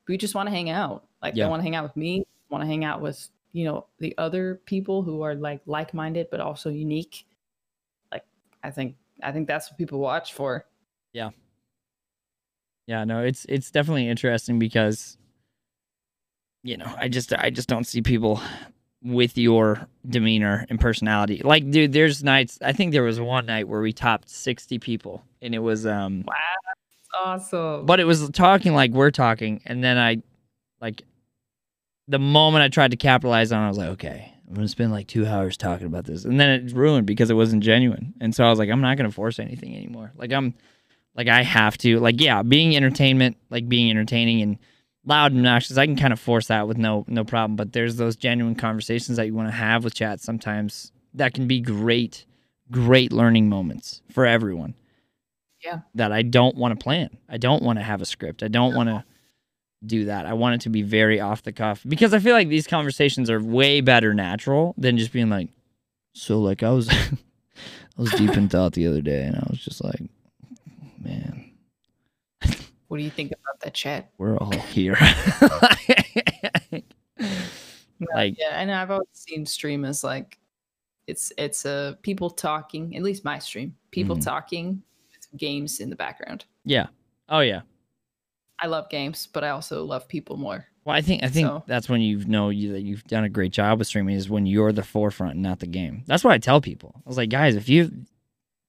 we just want to hang out like Yeah. they want to hang out with me want to hang out with you know the other people who are like like-minded but also unique like i think I think that's what people watch for. Yeah. Yeah, no, it's it's definitely interesting because you know, I just I just don't see people with your demeanor and personality. Like dude, there's nights I think there was one night where we topped 60 people and it was um Wow, awesome. but it was talking like we're talking and then I like the moment I tried to capitalize on it, I was like, okay, I'm gonna spend like two hours talking about this. And then it ruined because it wasn't genuine. And so I was like, I'm not gonna force anything anymore. Like I'm like I have to like yeah, being entertainment, like being entertaining and loud and obnoxious, I can kind of force that with no no problem. But there's those genuine conversations that you want to have with chat sometimes that can be great, great learning moments for everyone. Yeah. That I don't want to plan. I don't want to have a script. I don't want to do that. I want it to be very off the cuff because I feel like these conversations are way better natural than just being like, so like I was, *laughs* I was deep in thought the other day and I was just like, man, what do you think about that chat? we're all *laughs* here. like, Yeah, and I've always seen stream as like it's it's uh people talking, at least my stream, people Mhm. talking with games in the background. yeah. Oh yeah. I love games, but I also love people more. Well, I think I think So- that's when you know you that you've done a great job with streaming is when you're the forefront and not the game. That's what I tell people. I was like, guys, if you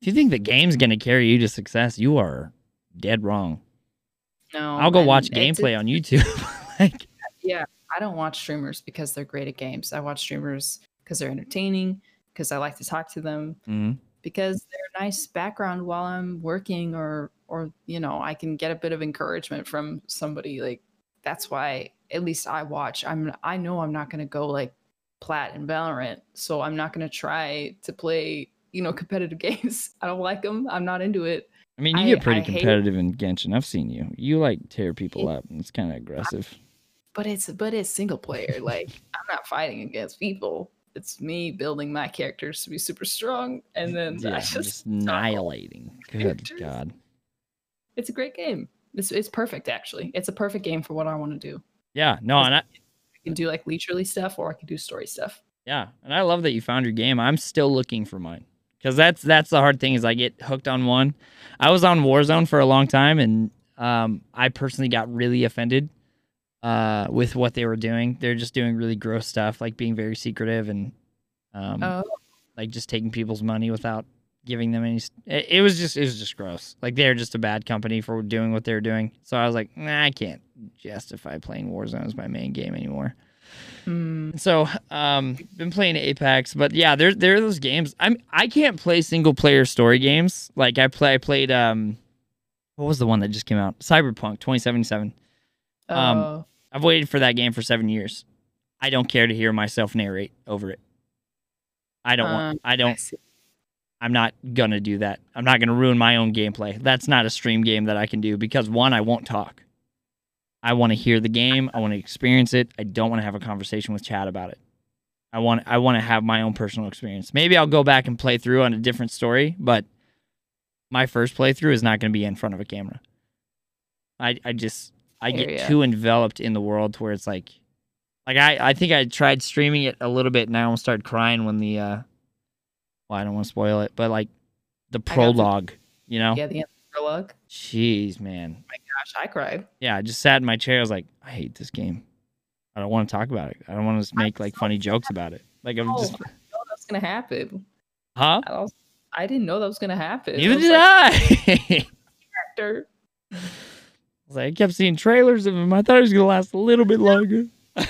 if you think the game's gonna carry you to success, you are dead wrong. No, I'll go watch gameplay on *laughs* YouTube. *laughs* like, Yeah, I don't watch streamers because they're great at games. I watch streamers because they're entertaining, because I like to talk to them, mhm. because they're a nice background while I'm working or or you know, I can get a bit of encouragement from somebody like that's why at least I watch. I'm I know I'm not going to go like plat and Valorant, so I'm not going to try to play, you know, *laughs* competitive games. I don't like them. I'm not into it. I mean, you I- get pretty I competitive in Genshin. I've seen you. You like tear people up. and It's kind of aggressive. But it's but it's single player. Like I'm not fighting against people. It's me building my characters to be super strong and then yeah, I just, just *laughs* annihilating. Good. God. it's a great game. It's it's perfect actually. It's a perfect game for what I want to do. Yeah, no, and I, I can do like literally stuff or I can do story stuff. Yeah, and I love that you found your game. I'm still looking for mine because that's that's the hard thing is I get hooked on one. I was on Warzone for a long time, and um, I personally got really offended uh, with what they were doing. They're just doing really gross stuff, like being very secretive and um, Oh, like just taking people's money without giving them any. It, it was just it was just gross. Like they're just a bad company for doing what they're doing. So I was like, nah, I can't justify playing Warzone as my main game anymore. Mm, So, um, been playing Apex, but yeah, there there are those games. I'm I can't play single player story games. Like I play I played um, what was the one that just came out? Cyberpunk 2077. Um, oh, I've waited for that game for seven years. I don't care to hear myself narrate over it. I don't want. I I don't. see. I'm not gonna do that. I'm not gonna ruin my own gameplay. That's not a stream game that I can do because one, I won't talk. I want to hear the game. I want to experience it. I don't want to have a conversation with Chad about it. I want I want to have my own personal experience. Maybe I'll go back and play through on a different story, but my first playthrough is not going to be in front of a camera. I I just I get ya. too enveloped in the world to where it's like like I I think I tried streaming it a little bit and I almost started crying when the uh well, I don't want to spoil it, but like the prologue, you know? Yeah, the prologue. Jeez, man. My gosh, I cried. Yeah, I just sat in my chair. I was like, I hate this game. I don't want to talk about it. I don't want to make like funny jokes about it. Like I'm Oh, just, I didn't know that was gonna happen. huh? I, was, I didn't know that was gonna happen. Neither did I. *laughs* "Actor." I was like, I kept seeing trailers of him. I thought it was gonna last a little bit longer. *laughs*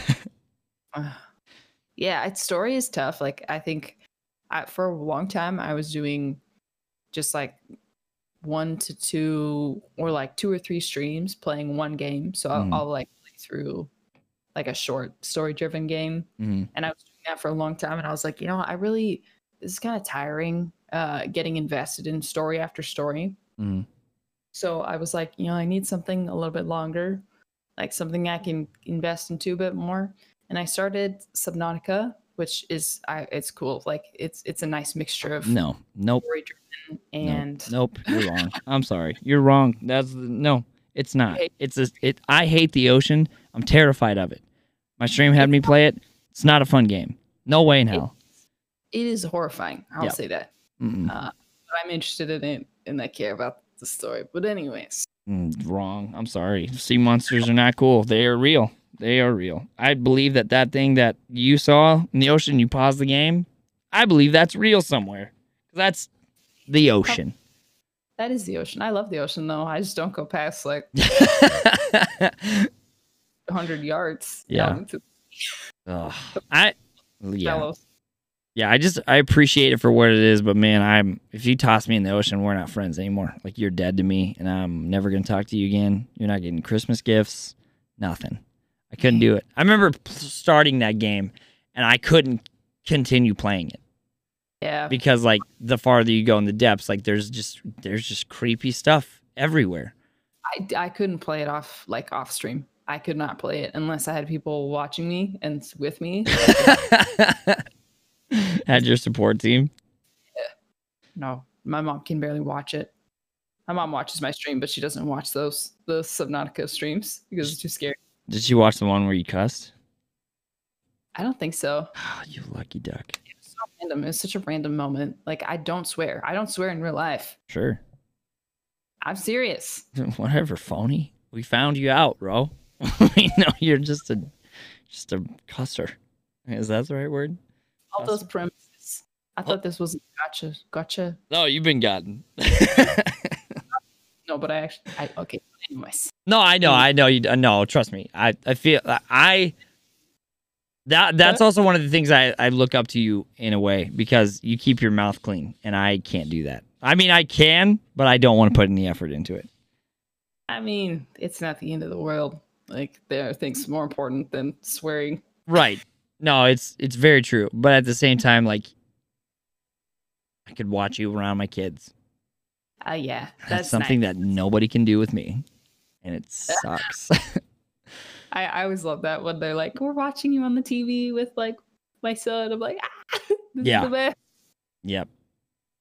yeah, its story is tough. Like I think I, for a long time I was doing just like one to two or like two or three streams playing one game. So I'll, Mhm. I'll like play through like a short story driven game. Mhm. And I was doing that for a long time. And I was like, you know, I really this is kind of tiring uh getting invested in story after story. Mhm. So I was like, you know, I need something a little bit longer, like something I can invest into a bit more. And I started Subnautica, which is I it's cool. Like it's it's a nice mixture of No, nope, no, and nope. You're wrong. I'm sorry. You're wrong. That's no. It's not. It's a. It. I hate the ocean. I'm terrified of it. My stream had me play it. It's not a fun game. No way in hell. it is horrifying. I'll Yeah. say that. Mm-mm. Uh, I'm interested in it and I care about the story. But anyways, Mm, wrong. I'm sorry. Sea monsters are not cool. They are real. They are real. I believe that that thing that you saw in the ocean, you paused the game. I believe that's real somewhere. That's the ocean. that is the ocean. I love the ocean though. I just don't go past like *laughs* 100 yards. Yeah. into Ugh. I yeah. Yeah, I just I appreciate it for what it is, but man, I'm if you toss me in the ocean, we're not friends anymore. Like you're dead to me, and I'm never gonna talk to you again. You're not getting Christmas gifts, nothing. I couldn't do it. I remember starting that game, and I couldn't continue playing it Yeah. because like the farther you go in the depths, like there's just there's just creepy stuff everywhere. I, I couldn't play it off like off stream. I could not play it unless I had people watching me and with me. *laughs* Had your support team. No, my mom can barely watch it. My mom watches my stream, but she doesn't watch those the Subnautica streams because it's too scary. Did you watch the one where you cussed? I don't think so. Oh, *sighs* you lucky duck. It was so random. It was such a random moment. Like I don't swear. I don't swear in real life. Sure. I'm serious. *laughs* Whatever, phony. We found you out, bro. *laughs* we know you're just a just a cusser. Is that the right word? All those premises. I thought this was gotcha. Gotcha. No, you've been gotten. *laughs* No, but I actually. I okay. Anyways. no, I know, I know you. Uh, no, trust me. I I feel I. That that's also one of the things I I look up to you in a way because you keep your mouth clean and I can't do that. I mean, I can, but I don't want to put any effort into it. I mean, it's not the end of the world. Like there are things more important than swearing. Right. No, it's it's very true. But at the same time, like I could watch you around my kids. Uh, yeah, That's, that's, something nice. that nobody can do with me. And it *laughs* sucks. I, I always love that when they're like, "We're watching you on the TV with like my son." I'm like, ah, *laughs* this Yeah. is the best. yep.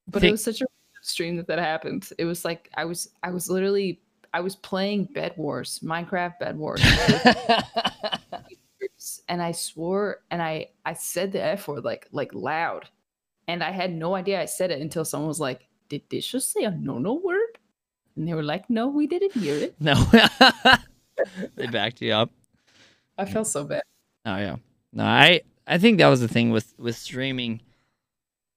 But Think- it was such a stream that that happened. It was like I was I was literally I was playing Bed Wars, Minecraft Bed Wars, *laughs* and I swore and I I said the f word like like loud, and I had no idea I said it until someone was like, "Did this just say a no no word?" And they were like, "No, we didn't hear it." *laughs* no. *laughs* they backed you up. I felt so bad. Oh yeah. No, I I think that was the thing with with streaming.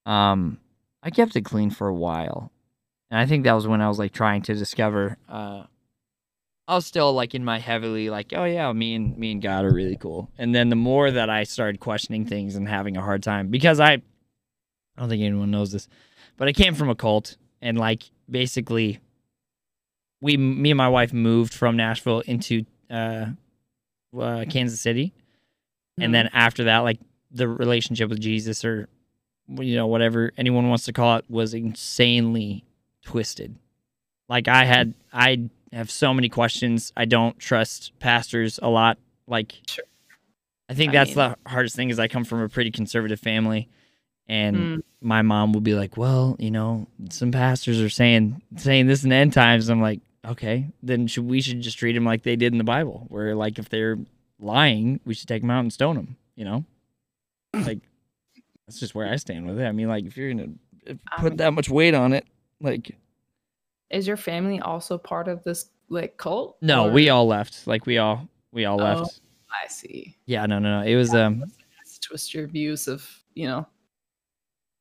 Um, I kept it clean for a while, and I think that was when I was like trying to discover. Uh, I was still like in my heavily like, oh yeah, me and me and God are really cool. And then the more that I started questioning things and having a hard time because I, I don't think anyone knows this, but I came from a cult and like basically, we me and my wife moved from Nashville into uh, uh Kansas City. And then after that like the relationship with jesus or you know whatever anyone wants to call it was insanely twisted. Like i had i have so many questions. I don't trust pastors a lot. Like Sure. i think I that's mean- the hardest thing is i come from a pretty conservative family and Mm. my mom will be like well you know some pastors are saying saying this in end times i'm like okay then should we should just treat them like they did in the bible where like if they're lying, we should take them out and stone them. You know, like that's just where I stand with it. I mean, like if you're gonna put mean- that much weight on it, like Is your family also part of this like cult? no, Or- we all left. Like we all we all Oh. left. I see. Yeah, no, no, no. It was um. Twist your views of you know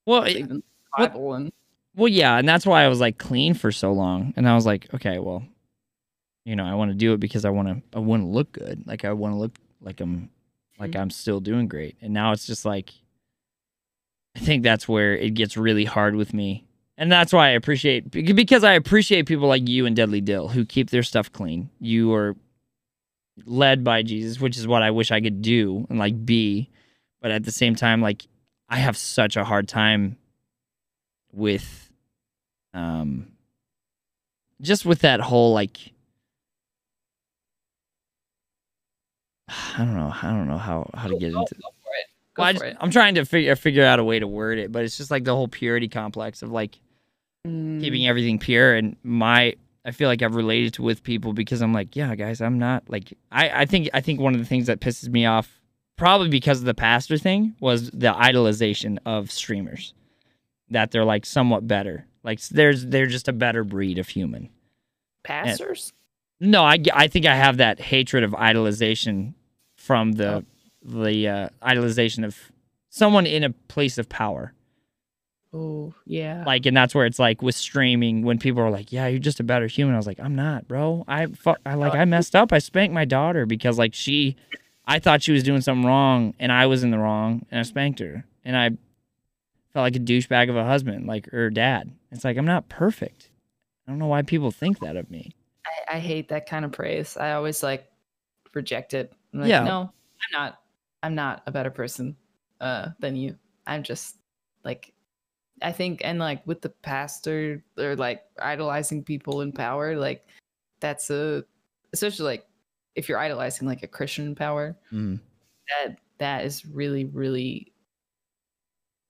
Well, even what- Bible and well, yeah, and that's why I was like clean for so long, and I was like, okay, well, you know, I want to do it because I want to. I want to look good. Like I want to look like I'm like Mhm. I'm still doing great. And now it's just like I think that's where it gets really hard with me. And that's why I appreciate because I appreciate people like you and Deadly Dill who keep their stuff clean. You are led by Jesus, which is what I wish I could do and like be. But at the same time, like I have such a hard time with um just with that whole like I don't know. I don't know how how to get Go- into go for it. Go well, I for it. I'm trying to figure figure out a way to word it, but it's just like the whole purity complex of like Mm, keeping everything pure. And my, I feel like I've related to with people because I'm like, yeah, guys, I'm not like I. I think I think one of the things that pisses me off, probably because of the pastor thing, was the idolization of streamers. That they're like somewhat better. Like there's they're just a better breed of human. Pastors? No, I, I think I have that hatred of idolization from the the uh, idolization of someone in a place of power. Oh, yeah. Like, and that's where it's like with streaming when people are like, "Yeah, you're just a better human." I was like, "I'm not, bro. I, fu- I like I messed up. I spanked my daughter because like she, I thought she was doing something wrong and I was in the wrong and I spanked her and I felt like a douchebag of a husband, like her dad. It's like I'm not perfect. I don't know why people think that of me. I, I hate that kind of praise. I always like reject it. I'm like, Yeah. no, I'm not. I'm not a better person uh, than you. I'm just like, I think, and like with the pastor or like idolizing people in power, like that's a, especially like if you're idolizing like a Christian power, Mm. that that is really really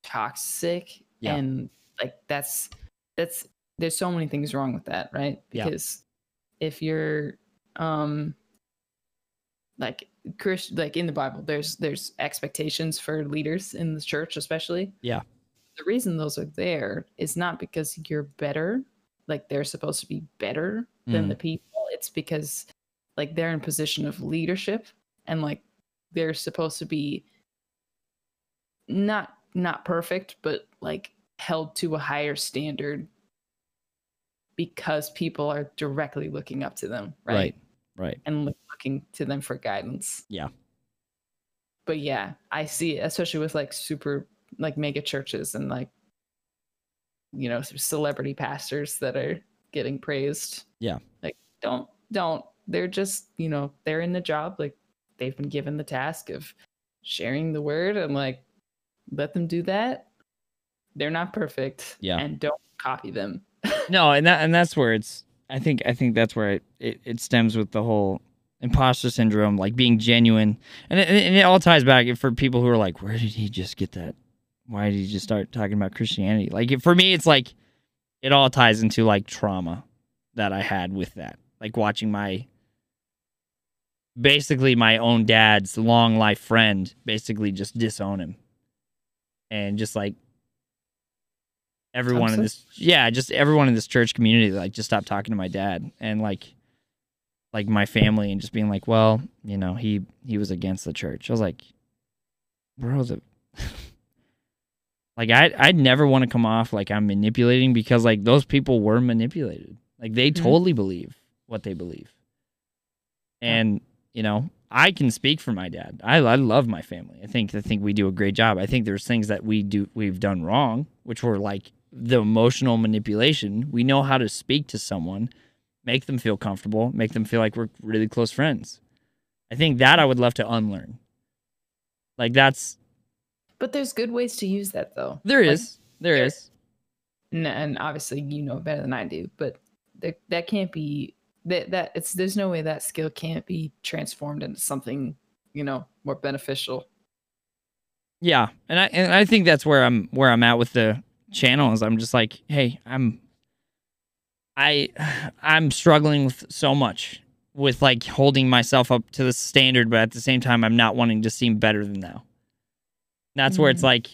toxic Yeah. and like that's that's there's so many things wrong with that right Yeah. because if you're um like Christ like in the bible there's there's expectations for leaders in the church especially Yeah. the reason those are there is not because you're better like they're supposed to be better than Mm. the people it's because like they're in position of leadership and like they're supposed to be not not perfect but like held to a higher standard because people are directly looking up to them right, Right. Right. and looking to them for guidance Yeah. but yeah i see it, especially with like super like mega churches and like you know celebrity pastors that are getting praised Yeah. like don't don't they're just you know they're in the job like they've been given the task of sharing the word and like let them do that. They're not perfect Yeah. and don't copy them. *laughs* No and that and that's where it's i think i think that's where it, it, it stems with the whole imposter syndrome like being genuine. And it, and it all ties back for people who are like where did he just get that? Why did he just start talking about christianity? Like for me it's like it all ties into like trauma that i had with that. Like watching my basically my own dad's long life friend basically just disown him. And just like everyone in this yeah just everyone in this church community like just stopped talking to my dad and like like my family and just being like well you know he he was against the church. I was like bro the *laughs* like i i'd never want to come off like i'm manipulating because like those people were manipulated. Like they Mhm. totally believe what they believe. And you know i can speak for my dad. I i love my family. I think i think we do a great job. I think there's things that we do we've done wrong which were like the emotional manipulation. We know how to speak to someone make them feel comfortable make them feel like we're really close friends. I think that i would love to unlearn. Like that's but there's good ways to use that though. There Like, is. There is. And, and obviously you know better than I do, but that that can't be that that it's there's no way that skill can't be transformed into something you know more beneficial. Yeah, and I and I think that's where I'm where I'm at with the channel is I'm just like, hey, I'm I I'm struggling with so much with like holding myself up to the standard, but at the same time I'm not wanting to seem better than now. That's where it's Mm. like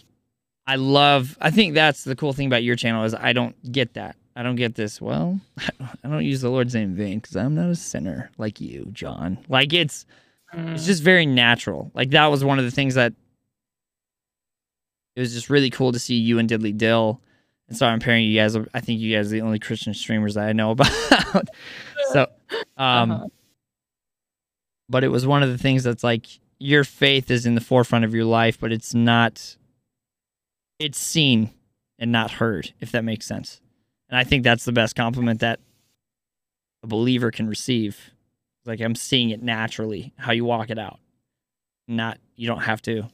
I love I think that's the cool thing about your channel is I don't get that. I don't get this. Well, *laughs* I don't use the Lord's name in vain because I'm not a sinner like you, John. Like it's it's just very natural. Like that was one of the things that it was just really cool to see you and Diddley Dill. And sorry, I'm pairing you guys. I think you guys are the only Christian streamers that I know about. *laughs* so, um, Uh-huh. but it was one of the things that's like your faith is in the forefront of your life, but it's not. It's seen and not heard, if that makes sense. And I think that's the best compliment that a believer can receive. Like I'm seeing it naturally, how you walk it out. Not you don't have to.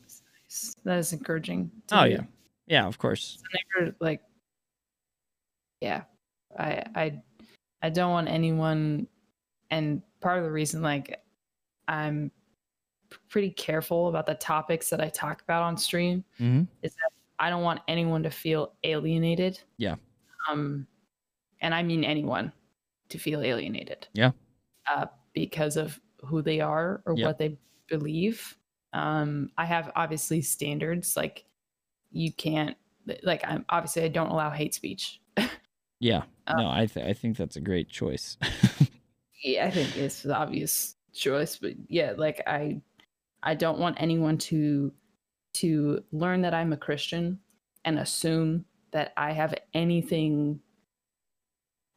that is encouraging. to Oh hear. yeah, yeah, of course. Never like yeah i i i don't want anyone and part of the reason like i'm pretty careful about the topics that i talk about on stream Mm-hmm. is that i don't want anyone to feel alienated Yeah. Um and i mean anyone to feel alienated Yeah. uh because of who they are or Yeah. what they believe um i have obviously standards like you can't like i'm obviously i don't allow hate speech *laughs* Yeah. Um, no, I th- I think that's a great choice. *laughs* yeah, I think it's the obvious choice, but yeah, like I I don't want anyone to to learn that I'm a Christian and assume that I have anything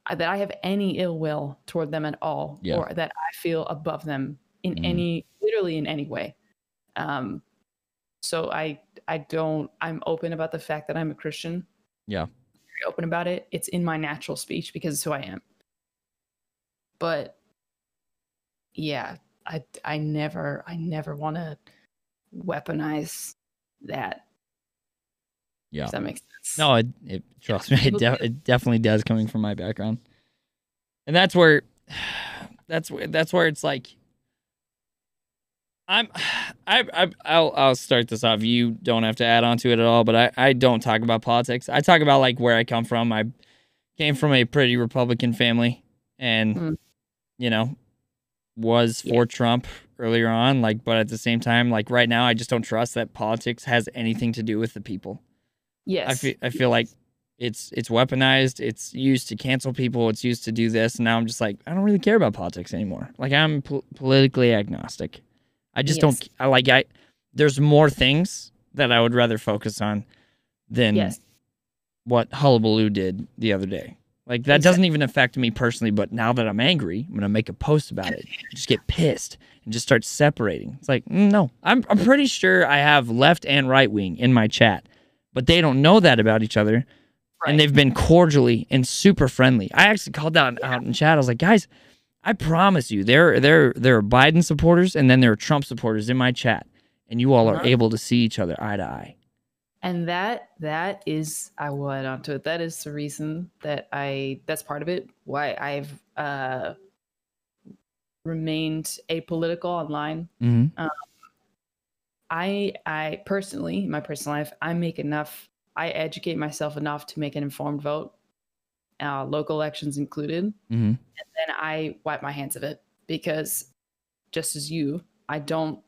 uh, that I have any ill will toward them at all Yeah. or that I feel above them in Mhm. any literally in any way. Um so I I don't I'm open about the fact that I'm a Christian. Yeah. Very open about it. It's in my natural speech because it's who I am. But yeah, I I never I never want to weaponize that. Yeah. Does that make sense? No, it, it trust me, it, de- it definitely does coming from my background, and that's where, *sighs* that's where that's where it's like, I'm, *sighs* I, I, I'll, I'll start this off. You don't have to add on to it at all, but I, I don't talk about politics. I talk about like where I come from. I came from a pretty Republican family, and Mm. you know, was Yeah. for Trump earlier on. Like, but at the same time, like right now, I just don't trust that politics has anything to do with the people. Yes. I feel I feel like it's it's weaponized. It's used to cancel people. It's used to do this. And now I'm just like I don't really care about politics anymore. Like I'm pol- politically agnostic. I just don't. I like I. There's more things that I would rather focus on than yes. what Hullabaloo did the other day. Like that Exact- doesn't even affect me personally. But now that I'm angry, I'm gonna make a post about it. just get pissed and just start separating. It's like no. I'm I'm pretty sure I have left and right wing in my chat, but they don't know that about each other Right. and they've been cordially and super friendly. I actually called out out in chat. I was like, guys, I promise you, there there there are Biden supporters and then there are Trump supporters in my chat, and you all are Uh-huh. able to see each other eye to eye. and that that is I will add on to it. That is the reason that I that's part of it why I've uh remained apolitical online. Mm-hmm. I I personally, in my personal life, I make enough I educate myself enough to make an informed vote, uh, local elections included. Mm-hmm. then I wipe my hands of it because just as you, I don't.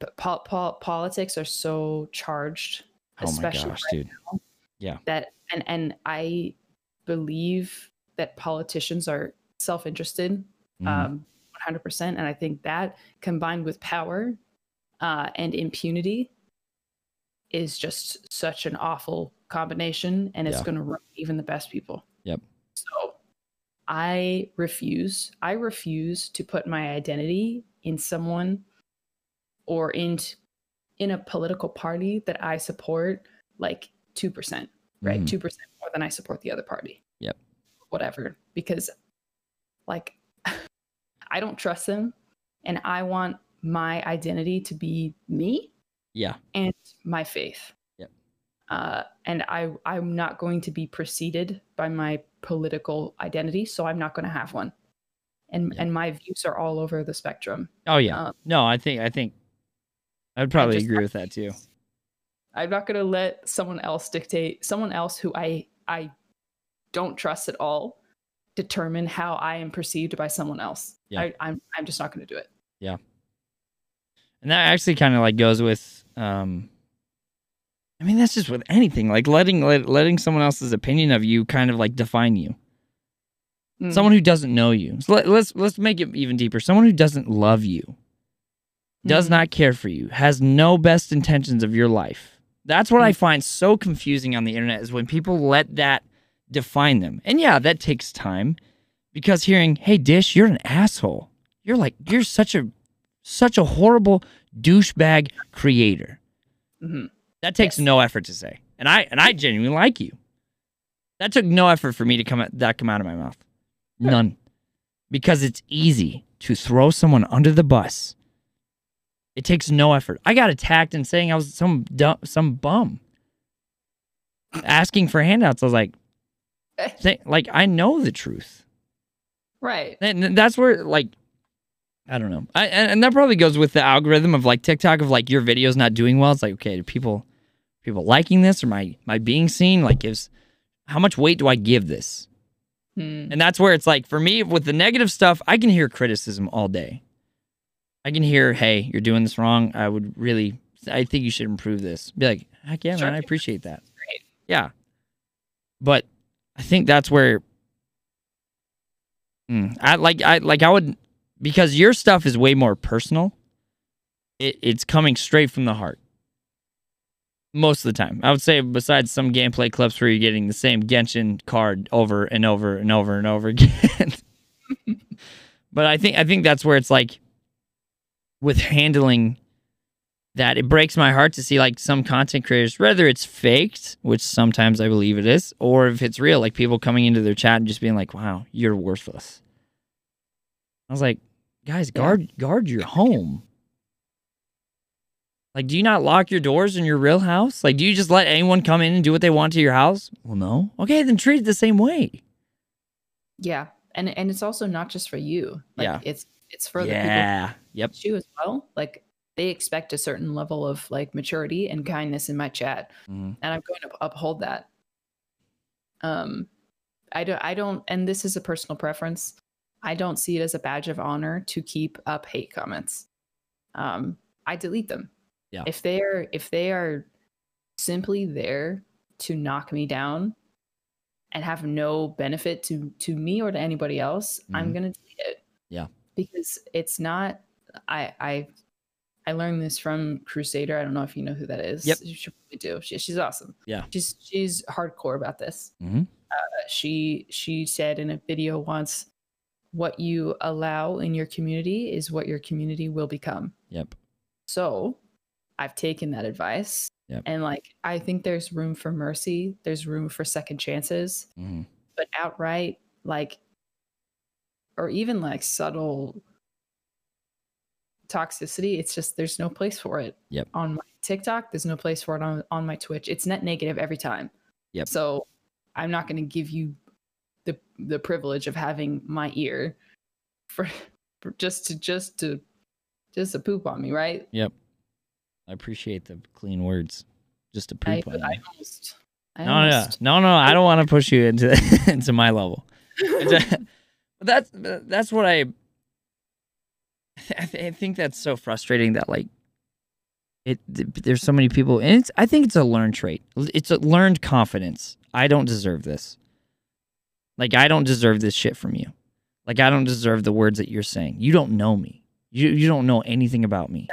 But po- po- politics are so charged, Oh my especially gosh, right dude. that, and and I believe that politicians are self-interested, Mhm. um, 100%. And I think that combined with power uh, and impunity is just such an awful combination, and it's Yeah. going to ruin even the best people. Yep. So I refuse. I refuse to put my identity in someone or in in a political party that I support like 2%, right? Mhm. 2% more than I support the other party. Yep. Whatever. Because like *laughs* I don't trust them and I want my identity to be me Yeah. and my faith. Yep. Uh, and I I'm not going to be preceded by my political identity, so I'm not going to have one. And and my views are all over the spectrum. Oh yeah. Um, no, I think I think I'd probably agree with that too. I'm not going to let someone else dictate someone else who I I don't trust at all determine how I am perceived by someone else. Yeah. I, I'm I'm just not going to do it. And that actually kind of like goes with um I mean that's just with anything like letting let, letting someone else's opinion of you kind of like define you. Mm. Someone who doesn't know you. So let, let's let's make it even deeper. Someone who doesn't love you, does Mhm. not care for you, has no best intentions of your life. That's what I Mm. find so confusing on the internet is when people let that define them. And yeah, that takes time because hearing, "Hey Dish, you're an asshole." You're like you're such a such a horrible douchebag creator. Mhm. That takes Yes. no effort to say. And I and I genuinely like you. That took no effort for me to come at, that come out of my mouth. Sure. None. Because it's easy to throw someone under the bus. It takes no effort. I got attacked and saying I was some dumb, some bum. Asking for handouts. I was like, *laughs* like I know the truth. Right. And that's where like I don't know. I, and, that probably goes with the algorithm of like TikTok of like your videos not doing well. It's like okay, do people people liking this or my my being seen? Like gives how much weight do I give this? Hmm. And that's where it's like for me with the negative stuff, I can hear criticism all day. I can hear, "Hey, you're doing this wrong. I would really I think you should improve this." Be like, "Heck yeah, Sure. man. I appreciate that." Great. Yeah. But I think that's where Mm, I like I like I would because your stuff is way more personal. It, it's coming straight from the heart. Most of the time, I would say, besides some gameplay clips where you're getting the same Genshin card over and over and over and over *laughs* again. but I think I think that's where it's like with handling that it breaks my heart to see like some content creators, whether it's faked, which sometimes I believe it is, or if it's real, like people coming into their chat and just being like, "Wow, you're worthless." I was like, "Guys, guard yeah. guard your home." Like, do you not lock your doors in your real house? Like, do you just let anyone come in and do what they want to your house? Well, no. Okay, then treat it the same way. Yeah, and and it's also not just for you. Like, yeah, it's it's for yeah. the people. Yeah. Yep. You as well. Like they expect a certain level of like maturity and kindness in my chat mm-hmm. and i'm going to uphold that um i don't i don't and this is a personal preference i don't see it as a badge of honor to keep up hate comments um i delete them yeah if they're if they are simply there to knock me down and have no benefit to to me or to anybody else mm-hmm. i'm gonna delete it yeah because it's not i i I learned this from Crusader. I don't know if you know who that is. Yep. You should probably do. She, she's awesome. Yeah. She's she's hardcore about this. Mm-hmm. Uh, she she said in a video once, "What you allow in your community is what your community will become." Yep. So, I've taken that advice, yep. and like I think there's room for mercy. There's room for second chances, mm-hmm. but outright like, or even like subtle toxicity. It's just there's no place for it. Yep. On my TikTok, there's no place for it on on my Twitch. It's net negative every time. Yep. So I'm not going to give you the privilege of having my ear for, for just to just to just to poop on me, right? Yep. I appreciate the clean words. Just to poop I, on I you. Almost, I no, almost, no, no, no. I don't want to push you into *laughs* into my level. *laughs* but that's that's what I I, th- I think that's so frustrating that like it there's so many people and it's I think it's a learned trait. It's a learned confidence. I don't deserve this. Like I don't deserve this shit from you. Like I don't deserve the words that you're saying. You don't know me. You you don't know anything about me.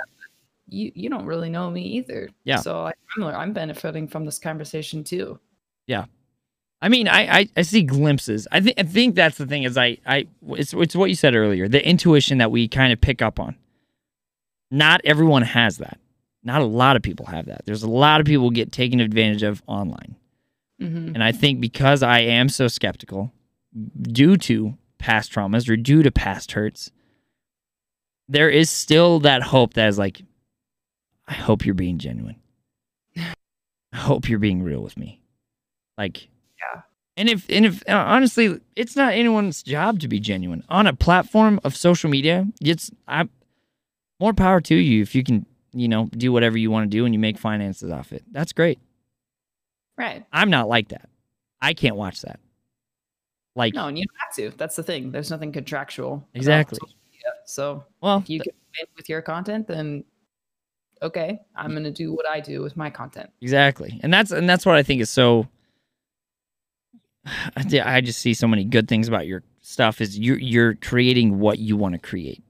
You you don't really know me either. Yeah. So I, I'm I'm benefiting from this conversation too. Yeah. I mean, I, I, I, see glimpses. I think I think that's the thing is I, I it's it's what you said earlier, the intuition that we kind of pick up on. Not everyone has that. Not a lot of people have that. There's a lot of people get taken advantage of online. Mm-hmm. And I think because I am so skeptical due to past traumas or due to past hurts, there is still that hope that is like, I hope you're being genuine. I hope you're being real with me. Like, yeah. And if and if uh, honestly, it's not anyone's job to be genuine on a platform of social media. It's I, more power to you if you can, you know, do whatever you want to do and you make finances off it. That's great. Right. I'm not like that. I can't watch that. Like no, and you don't have to. That's the thing. There's nothing contractual. Exactly. So well, if you th- can with your content, then okay, I'm gonna do what I do with my content. Exactly, and that's and that's what I think is so *sighs* I just see so many good things about your stuff is you're you're creating what you want to create.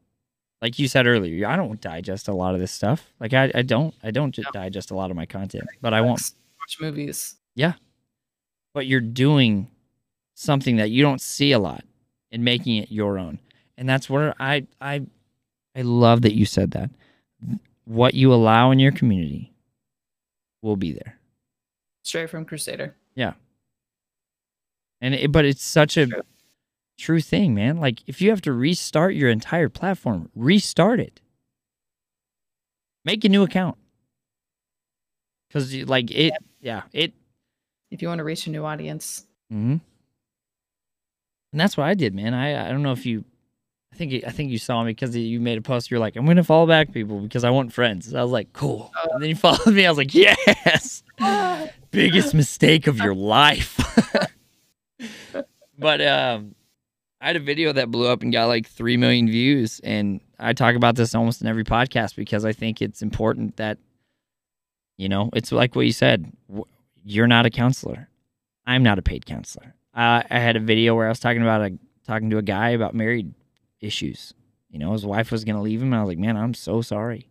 Like you said earlier, I don't digest a lot of this stuff. Like I, I don't I don't just digest a lot of my content, but I won't watch movies. Yeah. But you're doing something that you don't see a lot and making it your own. And that's where I I I love that you said that. What you allow in your community will be there. Straight from Crusader. Yeah. And it, but it's such a true. true thing, man. Like if you have to restart your entire platform, restart it. Make a new account. Cuz like it yeah, it if you want to reach a new audience. Mhm. And that's what I did, man. I I don't know if you I think I think you saw me because you made a post. You're like, I'm gonna follow back people because I want friends. I was like, cool. Uh, and then you followed me. I was like, yes. *laughs* Biggest mistake of your life. *laughs* but um, I had a video that blew up and got like three million views, and I talk about this almost in every podcast because I think it's important that, you know, it's like what you said. You're not a counselor. I'm not a paid counselor. uh, I had a video where I was talking about a talking to a guy about married issues. You know, his wife was gonna leave him, and I was like, man, I'm so sorry.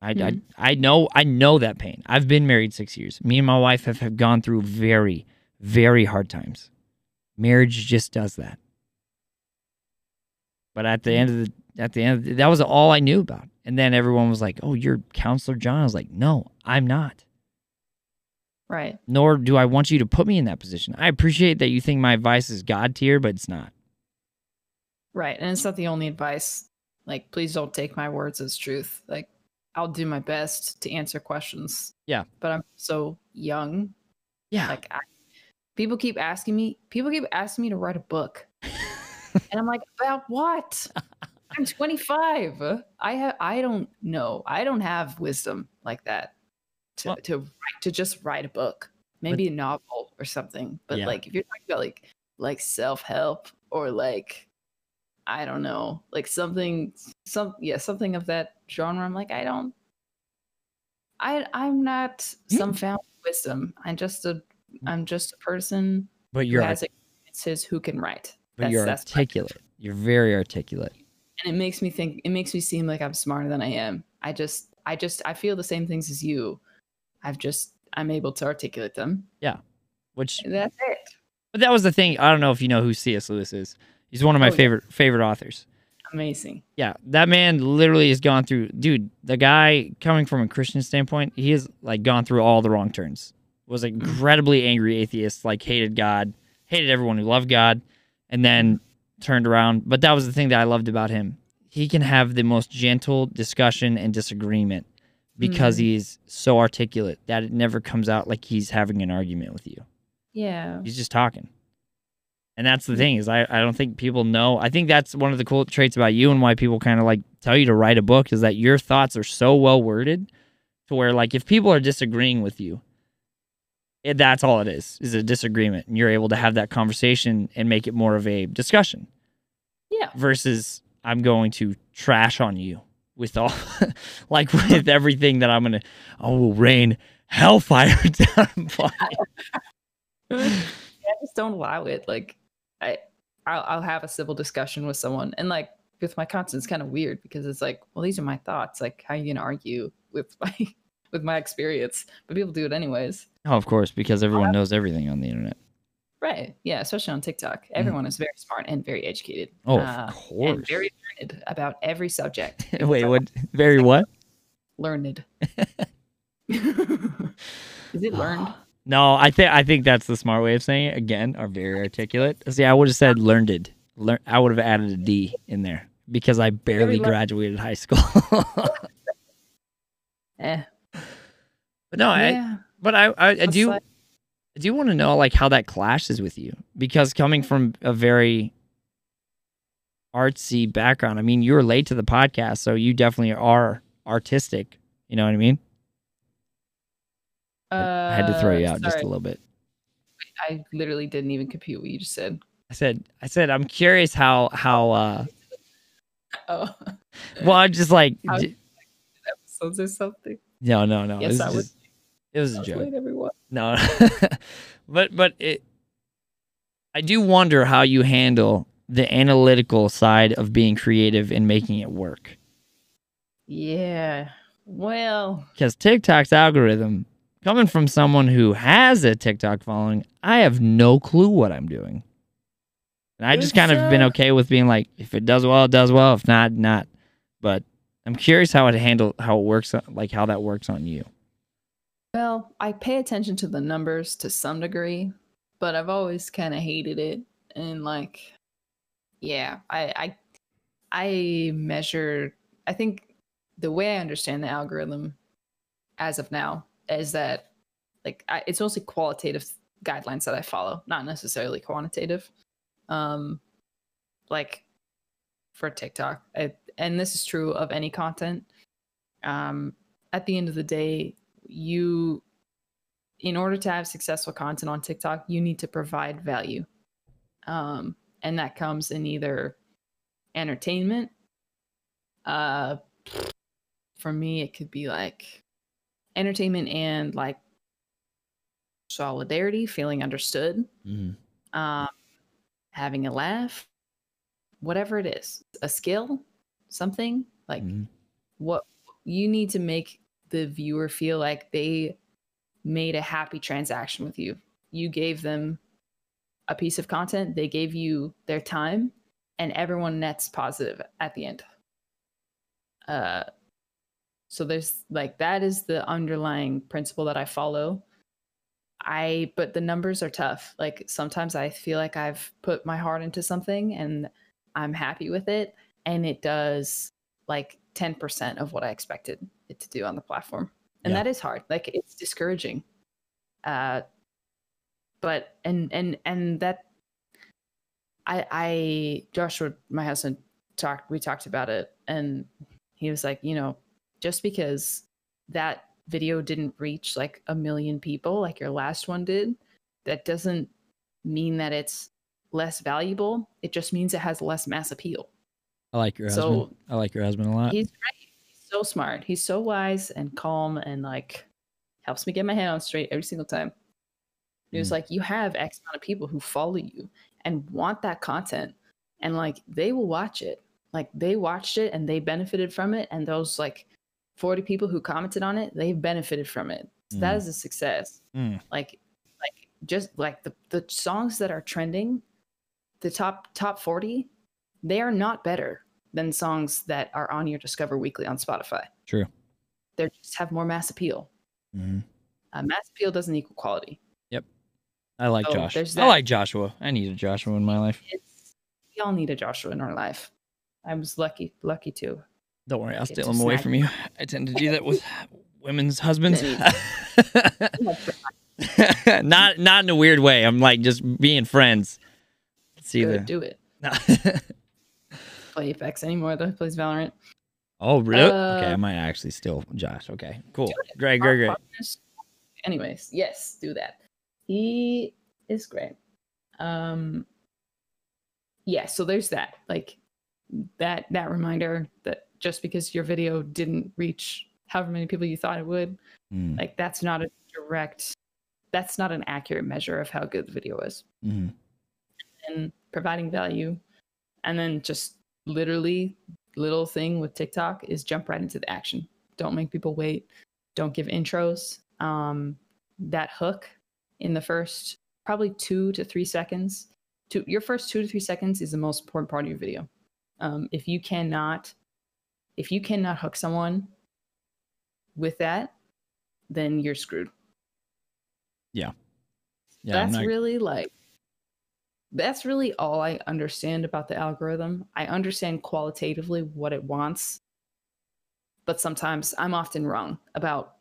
I, Mhm. I, I know I know that pain. I've been married six years. Me and my wife have, have gone through very, very hard times. Marriage just does that. But at the end of the at the end the, that was all I knew about. And then everyone was like, "Oh, you're counselor John." I was like, "No, I'm not. Right. Nor do I want you to put me in that position. I appreciate that you think my advice is god tier, but it's not." Right. And it's not the only advice. Like, please don't take my words as truth. Like, I'll do my best to answer questions. Yeah. But I'm so young. Yeah. Like, I, people keep asking me, people keep asking me to write a book. *laughs* and I'm like, about what? *laughs* I'm 25. I have, I don't know. I don't have wisdom like that to, Well- to write, to just write a book, maybe a novel or something. But Yeah. like, if you're talking about like, like self help or like, I don't know, like something, some, yeah, something of that genre. I'm like, I don't, I, I'm not some found wisdom. I'm just a, mm. I'm just a person but you're has experiences who can write. but you're my- articulate. You're very articulate. And it makes me think it makes me seem like i'm smarter than i am i just i just i feel the same things as you i've just i'm able to articulate them Yeah. Which that's it but that was the thing. I don't know if you know who C.S. Lewis is. He's one of my Oh, yeah. favorite favorite authors. amazing Yeah, that man literally has gone through. Dude, the guy coming from a Christian standpoint, he has like gone through all the wrong turns. Was an incredibly angry atheist, like hated God, hated everyone who loved God, and then turned around. But that was the thing that I loved about him. He can have the most gentle discussion and disagreement because Mhm. he's so articulate that it never comes out like he's having an argument with you. yeah He's just talking. And that's the thing is I, I don't think people know. I think that's one of the cool traits about you and why people kind of like tell you to write a book is that your thoughts are so well worded to where like if people are disagreeing with you, it, that's all it is, is a disagreement. And you're able to have that conversation and make it more of a discussion. Yeah. Versus I'm going to trash on you with all *laughs* like with everything that I'm gonna oh will rain hellfire *laughs* down upon *laughs* you. i just don't allow it. Like i I'll, I'll have a civil discussion with someone. And like with my content it's kind of weird because it's like well these are my thoughts. Like how are you gonna argue with my with my experience but people do it anyways Oh, of course, because everyone knows everything on the internet. Right. Yeah, especially on TikTok. Everyone is very smart and very educated. Mm. Oh, uh, of And course. very learned about every subject. *laughs* Wait, what? *laughs* Very what? Learned. *laughs* is it learned? *sighs* No, I think I think that's the smart way of saying it. Again, are very articulate. See, I would have said learned. Learn. I would have added a D in there because I barely graduated high school. Eh. But no, I. But I, I, I do. like- I do want to know like how that clashes with you because coming from a very artsy background. I mean, you were late to the podcast, so you definitely are artistic. You know what I mean? I had to throw you Uh, out just a little bit. I literally didn't even compute what you just said. I said, I said, I'm curious how how. uh Oh, Well, I'm just like, j- episodes or something. no, no, no. Yes, I would. just- It was a joke. late, everyone. No, *laughs* but but it. I do wonder how you handle the analytical side of being creative and making it work. Yeah. Well, because TikTok's algorithm, coming from someone who has a TikTok following, I have no clue what I'm doing. And I just kind of been uh, okay with being like, if it does well, it does well. If not, not. But I'm curious how it handle how it works, like how that works on you. Well, I pay attention to the numbers to some degree, but I've always kind of hated it. And like, yeah, I, I, I measure. I think the way I understand the algorithm, as of now, is that like I, it's mostly qualitative guidelines that I follow, not necessarily quantitative. Um, like for TikTok, I, and this is true of any content. Um, at the end of the day, you in order to have successful content on TikTok, you need to provide value. Um, and that comes in either entertainment. Uh, for me, it could be like entertainment and like solidarity, feeling understood, Mhm. um, having a laugh, whatever it is, a skill, something like Mhm. what you need to make the viewer feel like they made a happy transaction with you. You gave them a piece of content, they gave you their time, and everyone nets positive at the end. Uh, so there's like that is the underlying principle that I follow. I but the numbers are tough. Like sometimes I feel like I've put my heart into something and I'm happy with it and it does like 10% of what I expected it to do on the platform. And Yeah. that is hard. Like it's discouraging. Uh but and and and that I I Joshua my husband talked we talked about it and he was like, you know, just because that video didn't reach like a million people like your last one did, that doesn't mean that it's less valuable. It just means it has less mass appeal. I like your So- husband. I like your husband a lot. He's great. He's so smart. He's so wise and calm and like helps me get my head on straight every single time. He was Mm. like, you have X amount of people who follow you and want that content, and like they will watch it. Like they watched it and they benefited from it, and those like forty people who commented on it, they've benefited from it. So Mm. is a success. Mm. Like, like just like the the songs that are trending, the top top forty, they are not better than songs that are on your Discover Weekly on Spotify. True. They just have more mass appeal. Mhm. Uh, mass appeal doesn't equal quality. Yep. I like So, Josh. I like Joshua. I need a Joshua in my life. It's we all need a Joshua in our life. I was lucky, lucky too. Don't worry, I'll steal him away from you. I tend to do that with *laughs* women's husbands. *laughs* not not in a weird way. I'm like just being friends. Let's see Good, the. do it. *laughs* Play Apex anymore though. Plays Valorant. oh really? okay, I Uh, might actually steal Josh. Okay, cool. Great, great, great. Anyways, yes, do that. He is great. Um yeah, so there's that. Like that that reminder that just because your video didn't reach however many people you thought it would, Mm, like that's not a direct that's not an accurate measure of how good the video is. mhm. And providing value and then just literally little thing with TikTok is jump right into the action. Don't make people wait. Don't give intros. Um, that hook in the first probably two to three seconds. To your first two to three seconds is the most important part of your video. Um, if you cannot, if you cannot hook someone with that, then you're screwed. Yeah, I'm that's not- really like that's really all I understand about the algorithm. I understand qualitatively what it wants, but sometimes I'm often wrong about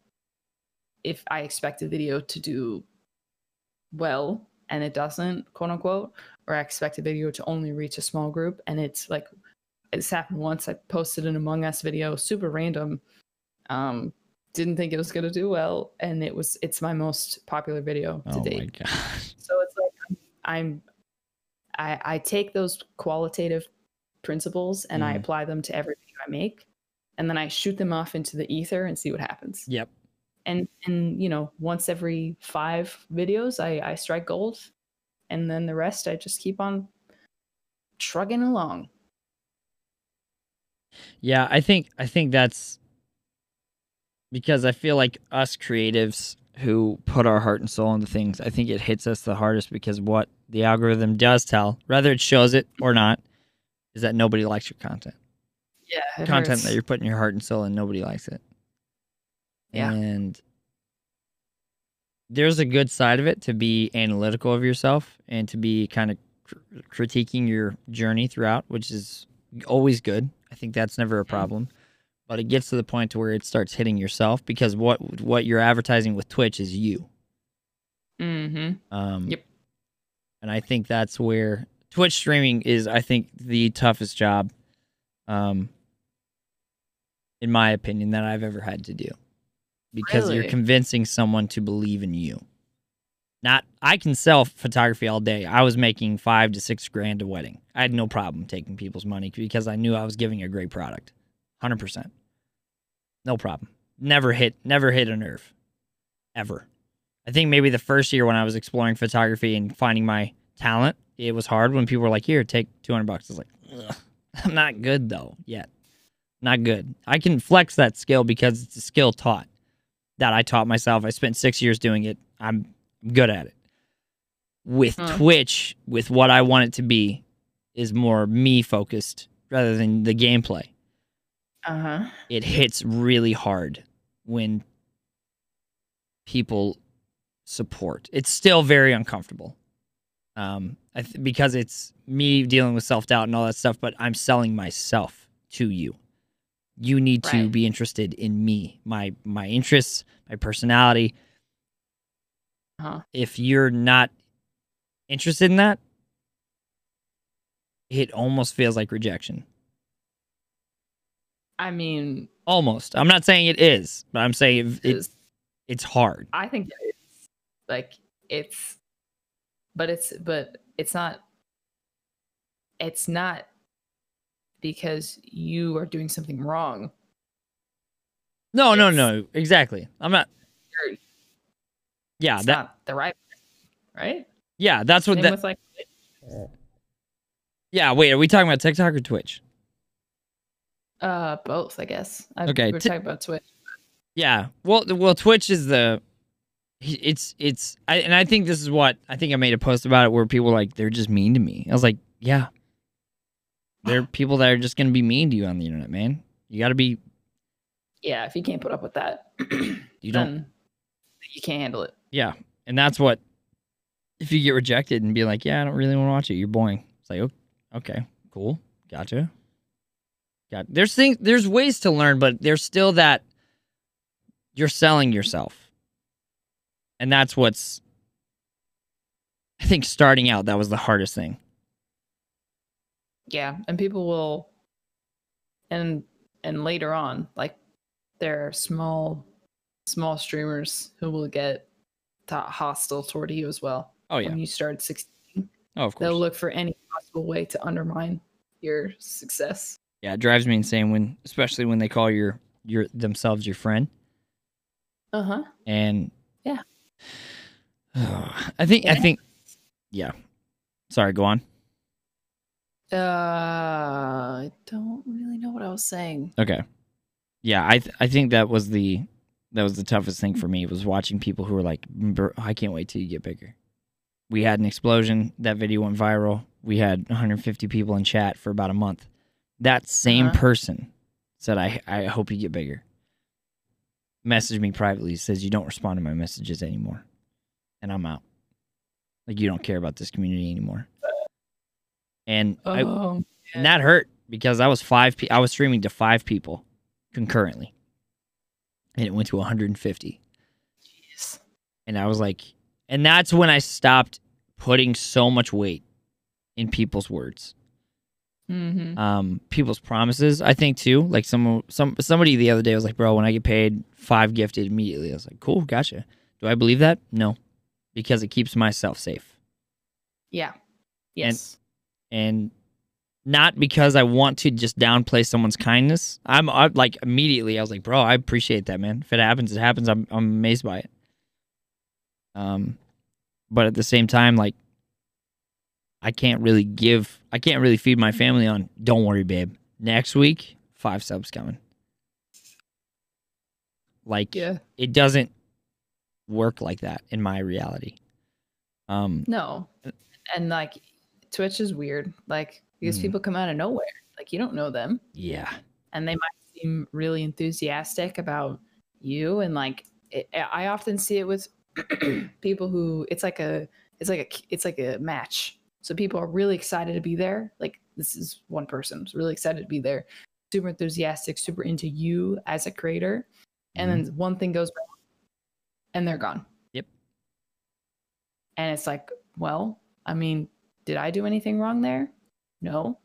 if I expect a video to do well and it doesn't, quote unquote, or I expect a video to only reach a small group and it's like it's happened once. I posted an Among Us video, super random. Um, didn't think it was gonna do well, and it was. It's my most popular video to oh date. my gosh. So it's like I'm I, I take those qualitative principles and I Mhm. apply them to every video I make, and then I shoot them off into the ether and see what happens. Yep. And and you know, once every five videos, I I strike gold, and then the rest I just keep on trugging along. Yeah, I think I think that's because I feel like us creatives who put our heart and soul into things, I think it hits us the hardest because what the algorithm does tell, whether it shows it or not, is that nobody likes your content. Yeah, content hurts. that you're putting your heart and soul in, nobody likes it. Yeah. And there's a good side of it to be analytical of yourself and to be kind of cr- critiquing your journey throughout, which is always good. I think that's never a Mhm. problem. But it gets to the point to where it starts hitting yourself because what what you're advertising with Twitch is you. Mm-hmm. Um, Yep. And I think that's where Twitch streaming is, I think, the toughest job, um, in my opinion, that I've ever had to do. Because you're convincing someone to believe in you. Not, I can sell photography all day. I was making five to six grand a wedding. I had no problem taking people's money because I knew I was giving a great product. 100%. No problem. Never hit, never hit a nerve. Ever. I think maybe the first year when I was exploring photography and finding my talent, it was hard when people were like, "Here, take 200 bucks." I was like, Ugh, *laughs* "I'm not good though yet. Not good. I can flex that skill because it's a skill taught that I taught myself. I spent 6 years doing it. I'm good at it." With Hmm. Twitch, with what I want it to be, is more me focused rather than the gameplay Uh huh. it hits really hard when people support. It's still very uncomfortable. Um, I th- because it's me dealing with self doubt and all that stuff, but I'm selling myself to you. You need to be interested in me, my my interests, my personality. Uh-huh. If you're not interested in that, it almost feels like rejection. I mean, Almost. I'm not saying it is, but I'm saying it, it, it's- it's hard. I think like it's, but it's but it's not. It's not because you are doing something wrong. No, no, It's- no. Exactly. I'm not. Yeah, it's that. not the right, right? Yeah, that's what Same that. like Yeah, wait. Are we talking about TikTok or Twitch? uh both, I guess. I, Okay, we're t- talking about Twitch. Yeah. Well, well, Twitch is the. It's it's I, and I think this is what I think I made a post about it where people like they're just mean to me. I was like, yeah. There are *sighs* people that are just gonna be mean to you on the internet, man. You got to be. Yeah, if you can't put up with that, *clears throat* You don't. you can't handle it. Yeah, and that's what. If you get rejected and be like, yeah, I don't really want to watch it. You're boring. It's like, "Oh, okay, cool, gotcha. Got there's things there's ways to learn, but there's still that you're selling yourself, and that's what's. I think starting out that was the hardest thing. Yeah, and people will, and and later on, like there are small, small streamers who will get to- hostile toward you as well. Oh yeah. When you start six, Oh of course. they'll look for any possible way to undermine your success. Yeah, it drives me insane when, especially when they call your your themselves your friend. Uh huh. and. *sighs* I think I think yeah. Sorry, go on. Uh, I don't really know what I was saying. Okay. Yeah, I th- I think that was the that was the toughest thing for me was watching people who were like, I can't wait till you get bigger. We had an explosion. That video went viral. We had 150 people in chat for about a month. That same Uh-huh. person said, I, I hope you get bigger. Messaged me privately, says, You don't respond to my messages anymore. And I'm out. Like, you don't care about this community anymore. And I, Oh, and that hurt because I was five. Pe- I was streaming to five people concurrently, and it went to 150. jeez. And I was like, and that's when I stopped putting so much weight in people's words, Mm-hmm. um, people's promises. I think too. Like some some somebody the other day was like, "Bro, when I get paid, five gifted immediately." I was like, "Cool, gotcha." Do I believe that? No, because it keeps myself safe. Yeah. Yes. and not because I want to just downplay someone's kindness. I'm, i like immediately I was like, bro, I appreciate that, man. If it happens, it happens. I'm I'm amazed by it. Um, but at the same time, like, I can't really give, I can't really feed my family on. Don't worry, babe. Next week, five subs coming. Like, yeah. it doesn't work like that in my reality. Um, No. And like Twitch is weird. Like because Mm. people come out of nowhere. Like you don't know them. yeah, and they might seem really enthusiastic about you and like it, i often see it with *clears throat* people who it's like a it's like a it's like a match so people are really excited to be there. Like this is one person who's really excited to be there. Super enthusiastic super into you as a creator. And then mm-hmm. one thing goes wrong and they're gone. Yep. and it's like well i mean did i do anything wrong there? No.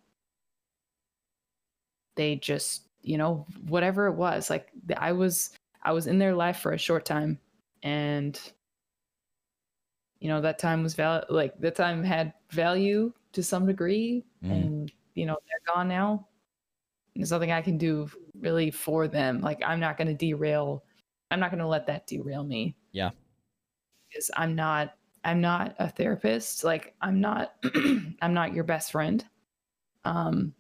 They just you know whatever it was like i was i was in their life for a short time and you know that time was val like that time had value to some degree Mhm. and you know they're gone now there's nothing i can do really for them like i'm not going to derail i'm not going to let that derail me Yeah. because I'm not I'm not a therapist. Like I'm not *clears throat* I'm not your best friend. Um,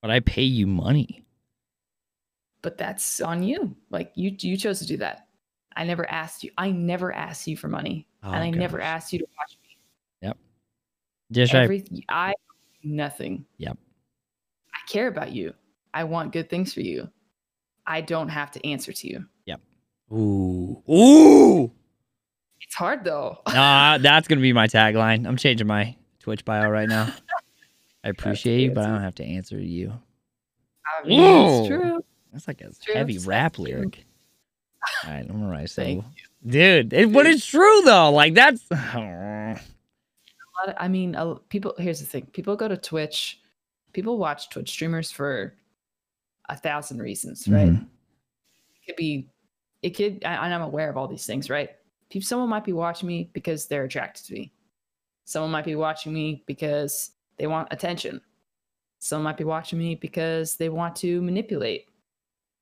But I pay you money. but that's on you. Like you you chose to do that. I never asked you. I never asked you for money, Oh, and I never asked you to watch me. Yep. Just I, I nothing. Yep. I care about you. I want good things for you. I don't have to answer to you. Yep. Ooh ooh. It's hard though. *laughs* Nah, that's gonna be my tagline. I'm changing my Twitch bio right now. *laughs* I appreciate you, but I don't have to answer to you. I mean, Whoa. it's true. That's like a true. heavy Thank rap lyric. All right, I'm gonna write so. Dude, it, but it's true though. Like that's. *sighs* A lot of- I mean, people. Here's the thing: people go to Twitch. People watch Twitch streamers for a thousand reasons, right? Mhm. It could be, it could, I, and I'm aware of all these things, right? Peop- Someone might be watching me because they're attracted to me. Someone might be watching me because they want attention. Someone might be watching me because they want to manipulate,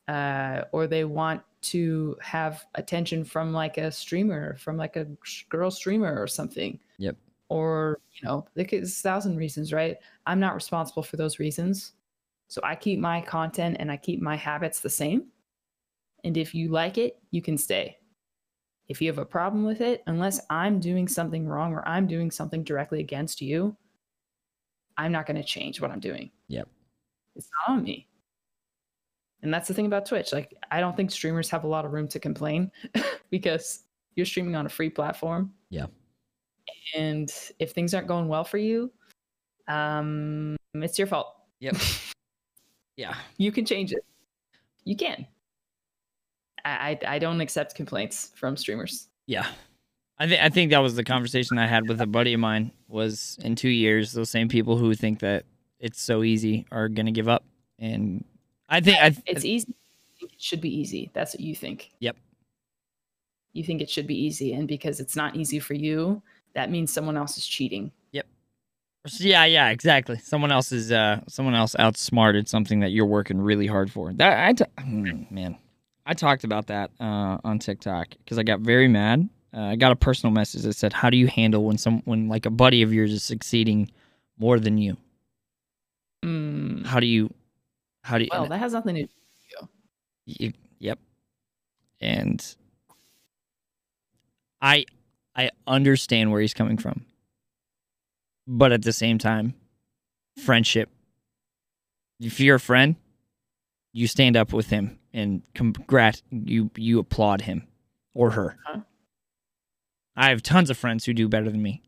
uh, or they want to have attention from like a streamer, from like a girl streamer or something. Yep. Or you know, there could- there's a thousand reasons, right? I'm not responsible for those reasons. So I keep my content and I keep my habits the same. And if you like it, you can stay. If you have a problem with it, unless I'm doing something wrong or I'm doing something directly against you, I'm not going to change what I'm doing. Yep. It's not on me. And that's the thing about Twitch. Like, I don't think streamers have a lot of room to complain *laughs* because you're streaming on a free platform. Yeah. And if things aren't going well for you, um, it's your fault. Yep. *laughs* Yeah. you can change it. You can. I, I I don't accept complaints from streamers. Yeah. I think I think that was the conversation I had with a buddy of mine was in 2 years those same people who think that it's so easy are going to give up and I think I It's easy. It should be easy. That's what you think. Yep. You think it should be easy, and because it's not easy for you, that means someone else is cheating. Yep. Yeah, yeah, exactly. Someone else is uh someone else outsmarted something that you're working really hard for. That I t- *clears throat* man, I talked about that uh on TikTok because I got very mad. Uh, I got a personal message that said, "How do you handle when some when like a buddy of yours is succeeding more than you? Mm, How do you how do you, well, that has nothing to do. with you yep. And I I understand where he's coming from. But at the same time, friendship. If you're a friend, you stand up with him and congrat you you applaud him or her. Huh? I have tons of friends who do better than me.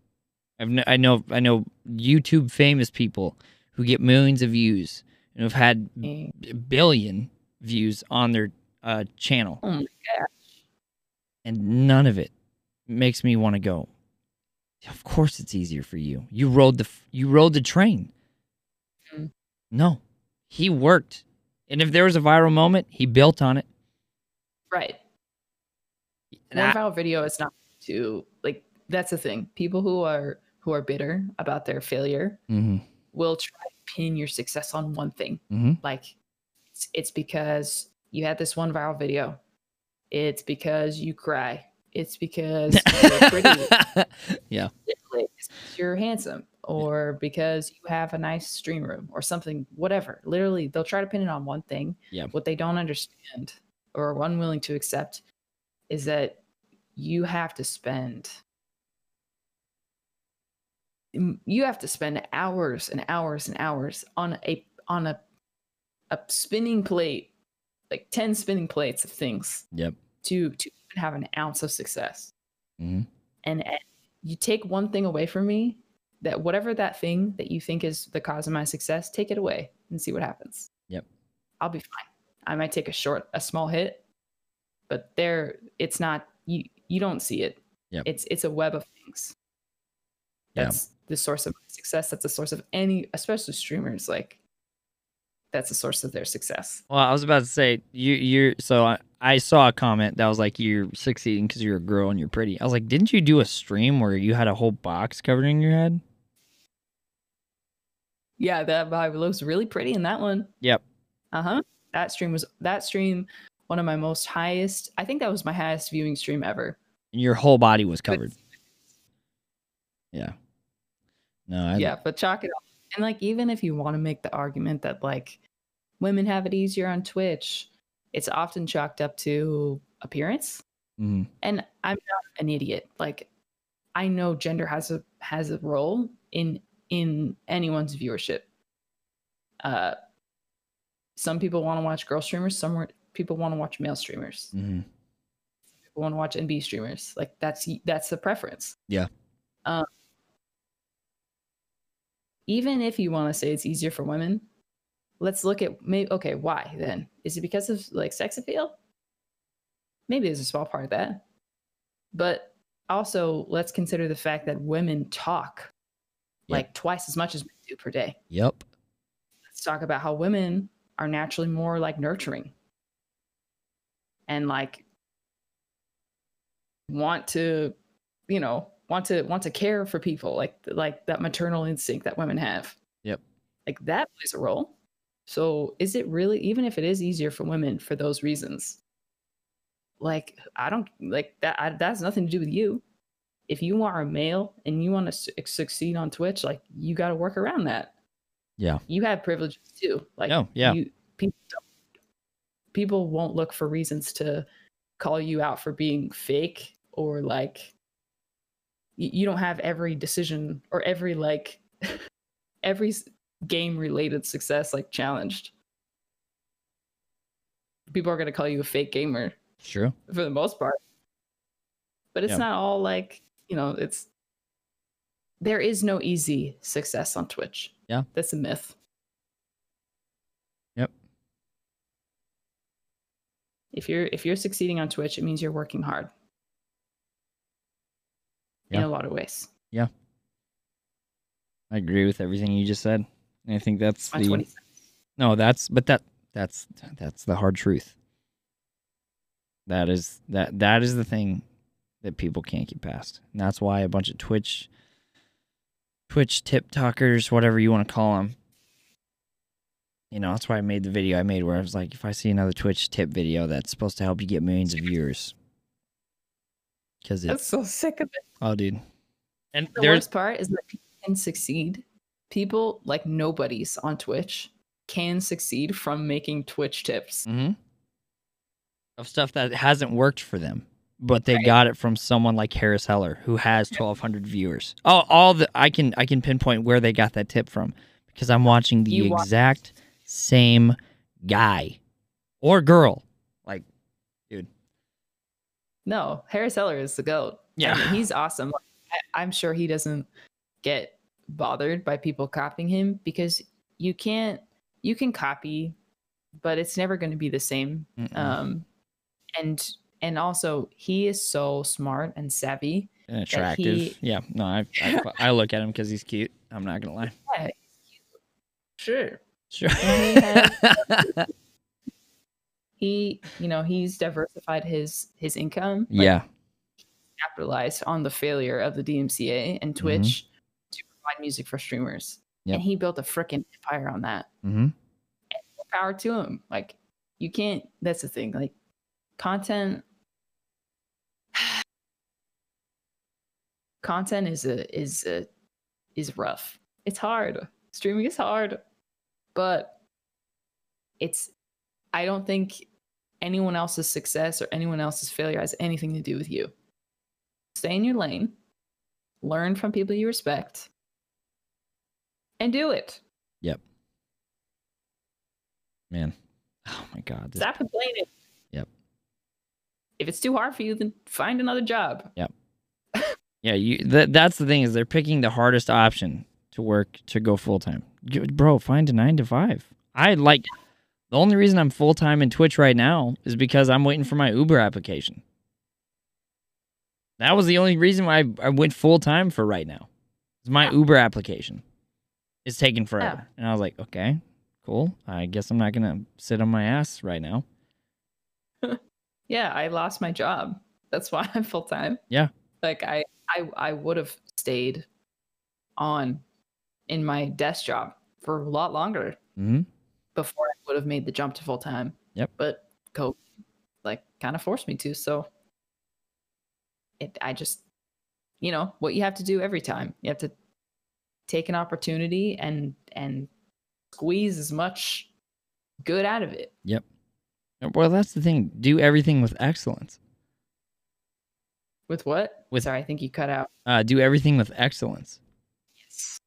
I've kn- I know I know YouTube famous people who get millions of views and have had Eh, billion views on their uh, channel, Oh my and none of it makes me want to go. Of course, it's easier for you. You rode the you rode the train. Mm. No, he worked, and if there was a viral moment, he built on it. Right. And One viral video is not to like. That's the thing. People who are who are bitter about their failure Mhm, will try pin your success on one thing. mhm. like it's, it's because you had this one viral video. It's because you cry. It's because *laughs* you're pretty. Yeah, it's because you're handsome or because you have a nice stream room or something whatever. Literally they'll try to pin it on one thing. Yeah. what they don't understand or are unwilling to accept is that you have to spend you have to spend hours and hours and hours on a on a a spinning plate like 10 spinning plates of things yep. to to have an ounce of success Mhm. and you take one thing away from me that whatever that thing that you think is the cause of my success take it away and see what happens Yep. i'll be fine i might take a short a small hit but there it's not you you don't see it Yep. it's it's a web of things Yeah. that's the source of success that's the source of any especially streamers like that's the source of their success Well, I was about to say you you're so I, I saw a comment that was like you're succeeding because you're a girl and you're pretty. I was like, didn't you do a stream where you had a whole box covering your head? yeah that vibe looks really pretty in that one Yep. Uh-huh. That stream was that stream one of my most highest. I think that was my highest viewing stream ever. And your whole body was But covered. Yeah. No, I, yeah, but chalk it up. And like, even if you want to make the argument that like women have it easier on Twitch, it's often chalked up to appearance. mhm, And I'm not an idiot. Like, I know gender has a has a role in in anyone's viewership. Uh, some people want to watch girl streamers. Some people want to watch male streamers. Mm-hmm. People want to watch NB streamers. Like that's that's the preference. Yeah. Um, even if you want to say it's easier for women, let's look at maybe okay, why then? Is it because of like sex appeal? Maybe there's a small part of that. But also let's consider the fact that women talk Yeah. like twice as much as men do per day. Yep. Let's talk about how women are naturally more like nurturing and like want to, you know, want to want to care for people like like that maternal instinct that women have. Yep. Like that plays a role. So is it really even if it is easier for women for those reasons? Like I don't like that. I, that has nothing to do with you. If you are a male and you want to su- succeed on Twitch, like you got to work around that. Yeah. You have privileges too. Like Oh, yeah. you, people don't, people won't look for reasons to call you out for being fake or like you don't have every decision or every like *laughs* every game related success like challenged people are going to call you a fake gamer true. for the most part but it's Yeah. not all like you know it's there is no easy success on twitch Yeah. that's a myth Yep. if you're if you're succeeding on twitch it means you're working hard in a lot of ways Yeah. I agree with everything you just said. And I think that's on the 20 No, that's but that that's that's the hard truth. That is that that is the thing that people can't get past. And that's why a bunch of Twitch Twitch tip talkers, whatever you want to call them. You know, that's why I made the video I made where I was like, if I see another Twitch tip video that's supposed to help you get millions of viewers, because that's it's so sick of it oh, dude, and the there's worst part is that people can succeed. People like nobodies on Twitch can succeed from making Twitch tips. hmm of stuff that hasn't worked for them, but they Right. got it from someone like Harris Heller who has 1,200 viewers. Oh, all the I can I can pinpoint where they got that tip from because I'm watching the You wa- exact same guy or girl. Like, No, Harris Heller is the goat. Yeah. I mean, he's *laughs* awesome. I, I'm sure he doesn't get bothered by people copying him because you can't. You can copy, but it's never going to be the same. mm-mm, Um, and and also he is so smart and savvy. and attractive. he- yeah, no, I, I *laughs* I look at him because he's cute. I'm not gonna lie. Yeah, sure. Sure. *laughs* He you know, he's diversified his his income. like, yeah. capitalized on the failure of the DMCA and Twitch to provide music for streamers. Yep. And he built a freaking empire on that. Mm-hmm. Power to him. Like you can't that's the thing. Like content *sighs* content is a is a is rough. It's hard. Streaming is hard. But it's I don't think anyone else's success or anyone else's failure has anything to do with you. Stay in your lane, learn from people you respect, and do it. Yep. Man. Oh my God. this- Stop complaining. Yep. If it's too hard for you, then find another job. Yep. *laughs* yeah, you. That, that's the thing is they're picking the hardest option to work to go full time. Bro, find a nine to five. I like. The only reason I'm full time in Twitch right now is because I'm waiting for my Uber application. That was the only reason why I, I went full time for right now. Is my. Uber application is taking forever, and I was like, okay, cool. I guess I'm not gonna sit on my ass right now. *laughs* Yeah, I lost my job. That's why I'm full time. Yeah. Like I I I would have stayed on in my desk job for a lot longer hmm before would have made the jump to full time. Yep. But COVID like kind of forced me to, so it I just you know what you have to do every time. You have to take an opportunity and and squeeze as much good out of it. Yep. Well, that's the thing. Do everything with excellence. With what? With- Sorry, I think you cut out. Uh, do everything with excellence. Yes.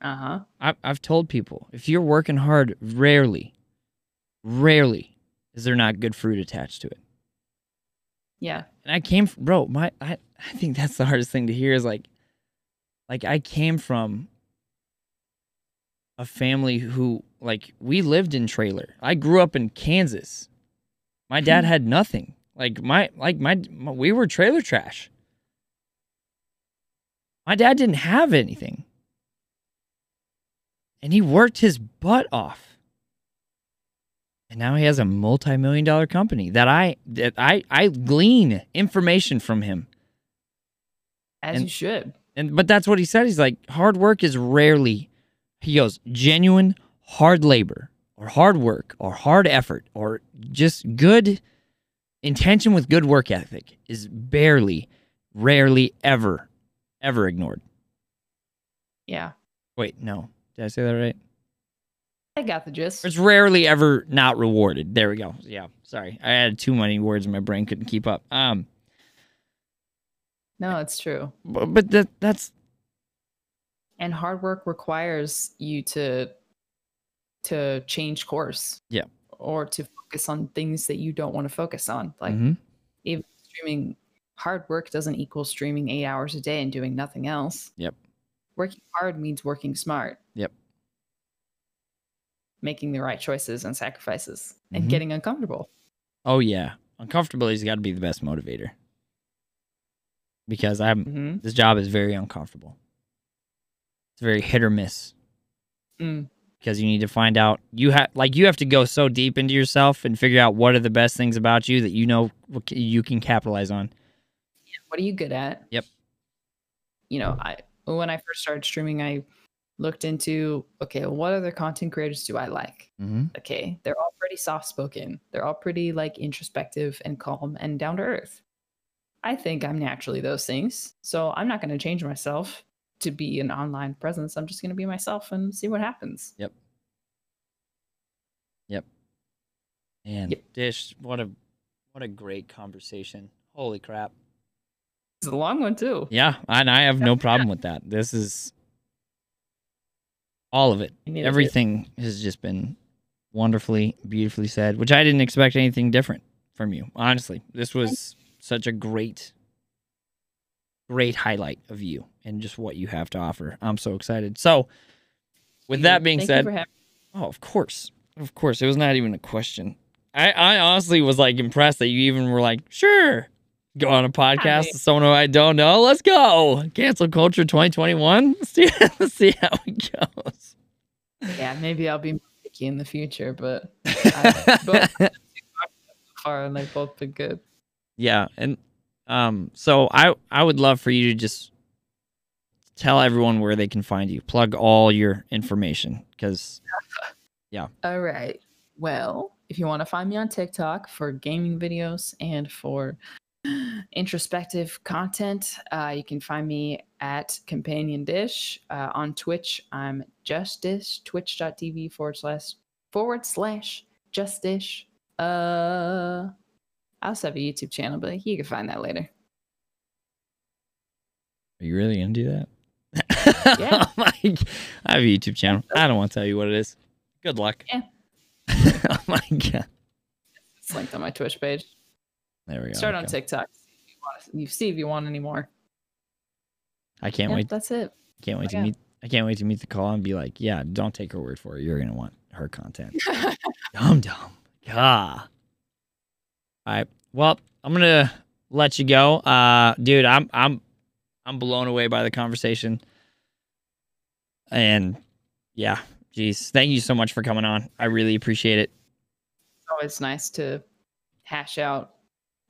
Uh huh. I, I've told people if you're working hard, rarely, rarely is there not good fruit attached to it. Yeah. And I came, from, bro. My, I, I think that's the hardest thing to hear is like, like I came from a family who, like, we lived in trailer. I grew up in Kansas. My dad hmm. had nothing. Like my, like my, my, we were trailer trash. My dad didn't have anything, and he worked his butt off. And now he has a multi-million dollar company that I that I I glean information from him. As And- you should. And but that's what he said. He's like hard work is rarely he goes genuine hard labor or hard work or hard effort or just good intention with good work ethic is barely rarely ever ever ignored. Yeah. Wait, no. Did I say that right? I got the gist. It's rarely ever not rewarded. There we go. Yeah, sorry. I had too many words in my brain couldn't keep up. Um No, it's true. but, but that that's And hard work requires you to to change course. Yeah. Or to focus on things that you don't want to focus on. Like mm-hmm. even streaming hard work doesn't equal streaming eight hours a day and doing nothing else. Yep. Working hard means working smart. Yep. Making the right choices and sacrifices and getting uncomfortable. Oh yeah, uncomfortability's got to be the best motivator. Because I'm hmm this job is very uncomfortable. It's very hit or miss Mm. because you need to find out you have like you have to go so deep into yourself and figure out what are the best things about you that you know you can capitalize on. What are you good at? Yep. You know, I when I first started streaming, I looked into okay, what other content creators do I like? Mm-hmm. okay they're all pretty soft spoken they're all pretty like introspective and calm and down to earth i think i'm naturally those things so i'm not going to change myself to be an online presence i'm just going to be myself and see what happens yep Yep. And Dish, what a what a great conversation. Holy crap. it's a long one too Yeah, and I have no problem with that. This is all of it. Everything has just been wonderfully, beautifully said, which I didn't expect anything different from you. Honestly, this was such a great, great highlight of you and just what you have to offer. I'm so excited. So, with that being Thank said, oh, of course, of course, it was not even a question. I, I honestly was like impressed that you even were like, sure, go on a podcast with someone who I don't know. Let's go. Cancel culture 2021. Let's *laughs* see, let's see how it goes. yeah maybe i'll be more picky in the future but I, *laughs* both so far and they've both been good yeah, and um, so I I would love for you to just tell everyone where they can find you. Plug all your information because *laughs* yeah. All right. Well, if you want to find me on TikTok for gaming videos and for introspective content, uh, you can find me at Companion Dish. Uh, on Twitch, I'm Just Dish, twitch.tv forward slash forward slash Just Dish. Uh, I also have a YouTube channel, but you can find that later. Are you really gonna do that? Yeah. *laughs* I have a YouTube channel. I don't want to tell you what it is. Good luck. Yeah. *laughs* oh my god. It's linked on my Twitch page. There we go. Start on. TikTok. See if you want- see if you want any more. I can't wait. That's it. Can't wait to yeah. meet. I can't wait to meet the call and be like, yeah, don't take her word for it. You're gonna want her content. *laughs* Dumb dumb. Yeah. All right. Well, I'm gonna let you go. Uh dude, I'm I'm I'm blown away by the conversation. And yeah, geez. Thank you so much for coming on. I really appreciate it. It's always nice to hash out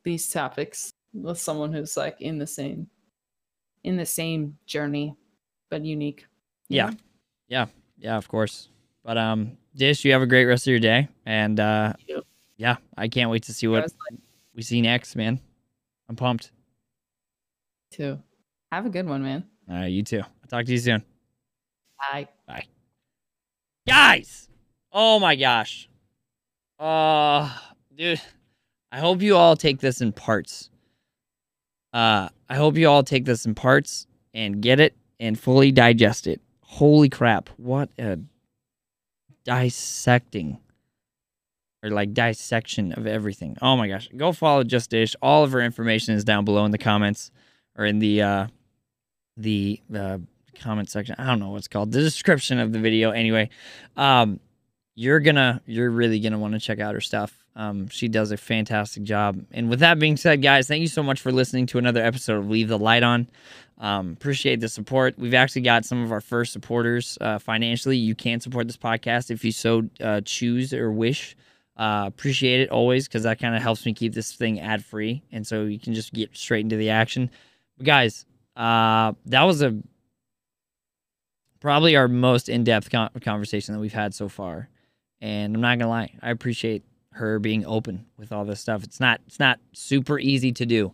these topics with someone who's like in the same in the same journey but unique Yeah. know? Yeah, of course. But um Dish, you have a great rest of your day. And uh yeah, I can't wait to see what like, we see next, man. I'm pumped. too Have a good one, man. All right, you too. I'll talk to you soon. Bye. Bye. Guys! Oh my gosh. Uh dude. I hope you all take this in parts. Uh I hope you all take this in parts and get it and fully digest it. Holy crap. What a dissecting or like dissection of everything. Oh my gosh. Go follow Just Dish. All of her information is down below in the comments or in the uh the uh comment section. I don't know what's called. The description of the video anyway. Um you're gonna you're really gonna want to check out her stuff. Um, she does a fantastic job. And with that being said, guys, thank you so much for listening to another episode of Leave the Light On. Um, appreciate the support. We've actually got some of our first supporters uh, financially. You can support this podcast if you so uh, choose or wish. Uh, appreciate it always because that kind of helps me keep this thing ad free, and so you can just get straight into the action. But guys, uh, that was a probably our most in depth con- conversation that we've had so far. And I'm not gonna lie, I appreciate her being open with all this stuff. It's not it's not super easy to do.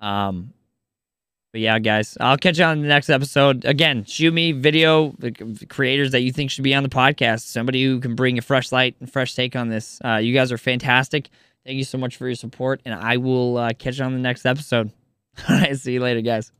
Um, but yeah, guys, I'll catch you on the next episode. Again, shoot me video creators that you think should be on the podcast. Somebody who can bring a fresh light and fresh take on this. Uh, you guys are fantastic. Thank you so much for your support, and I will uh, catch you on the next episode. *laughs* All right, see you later, guys.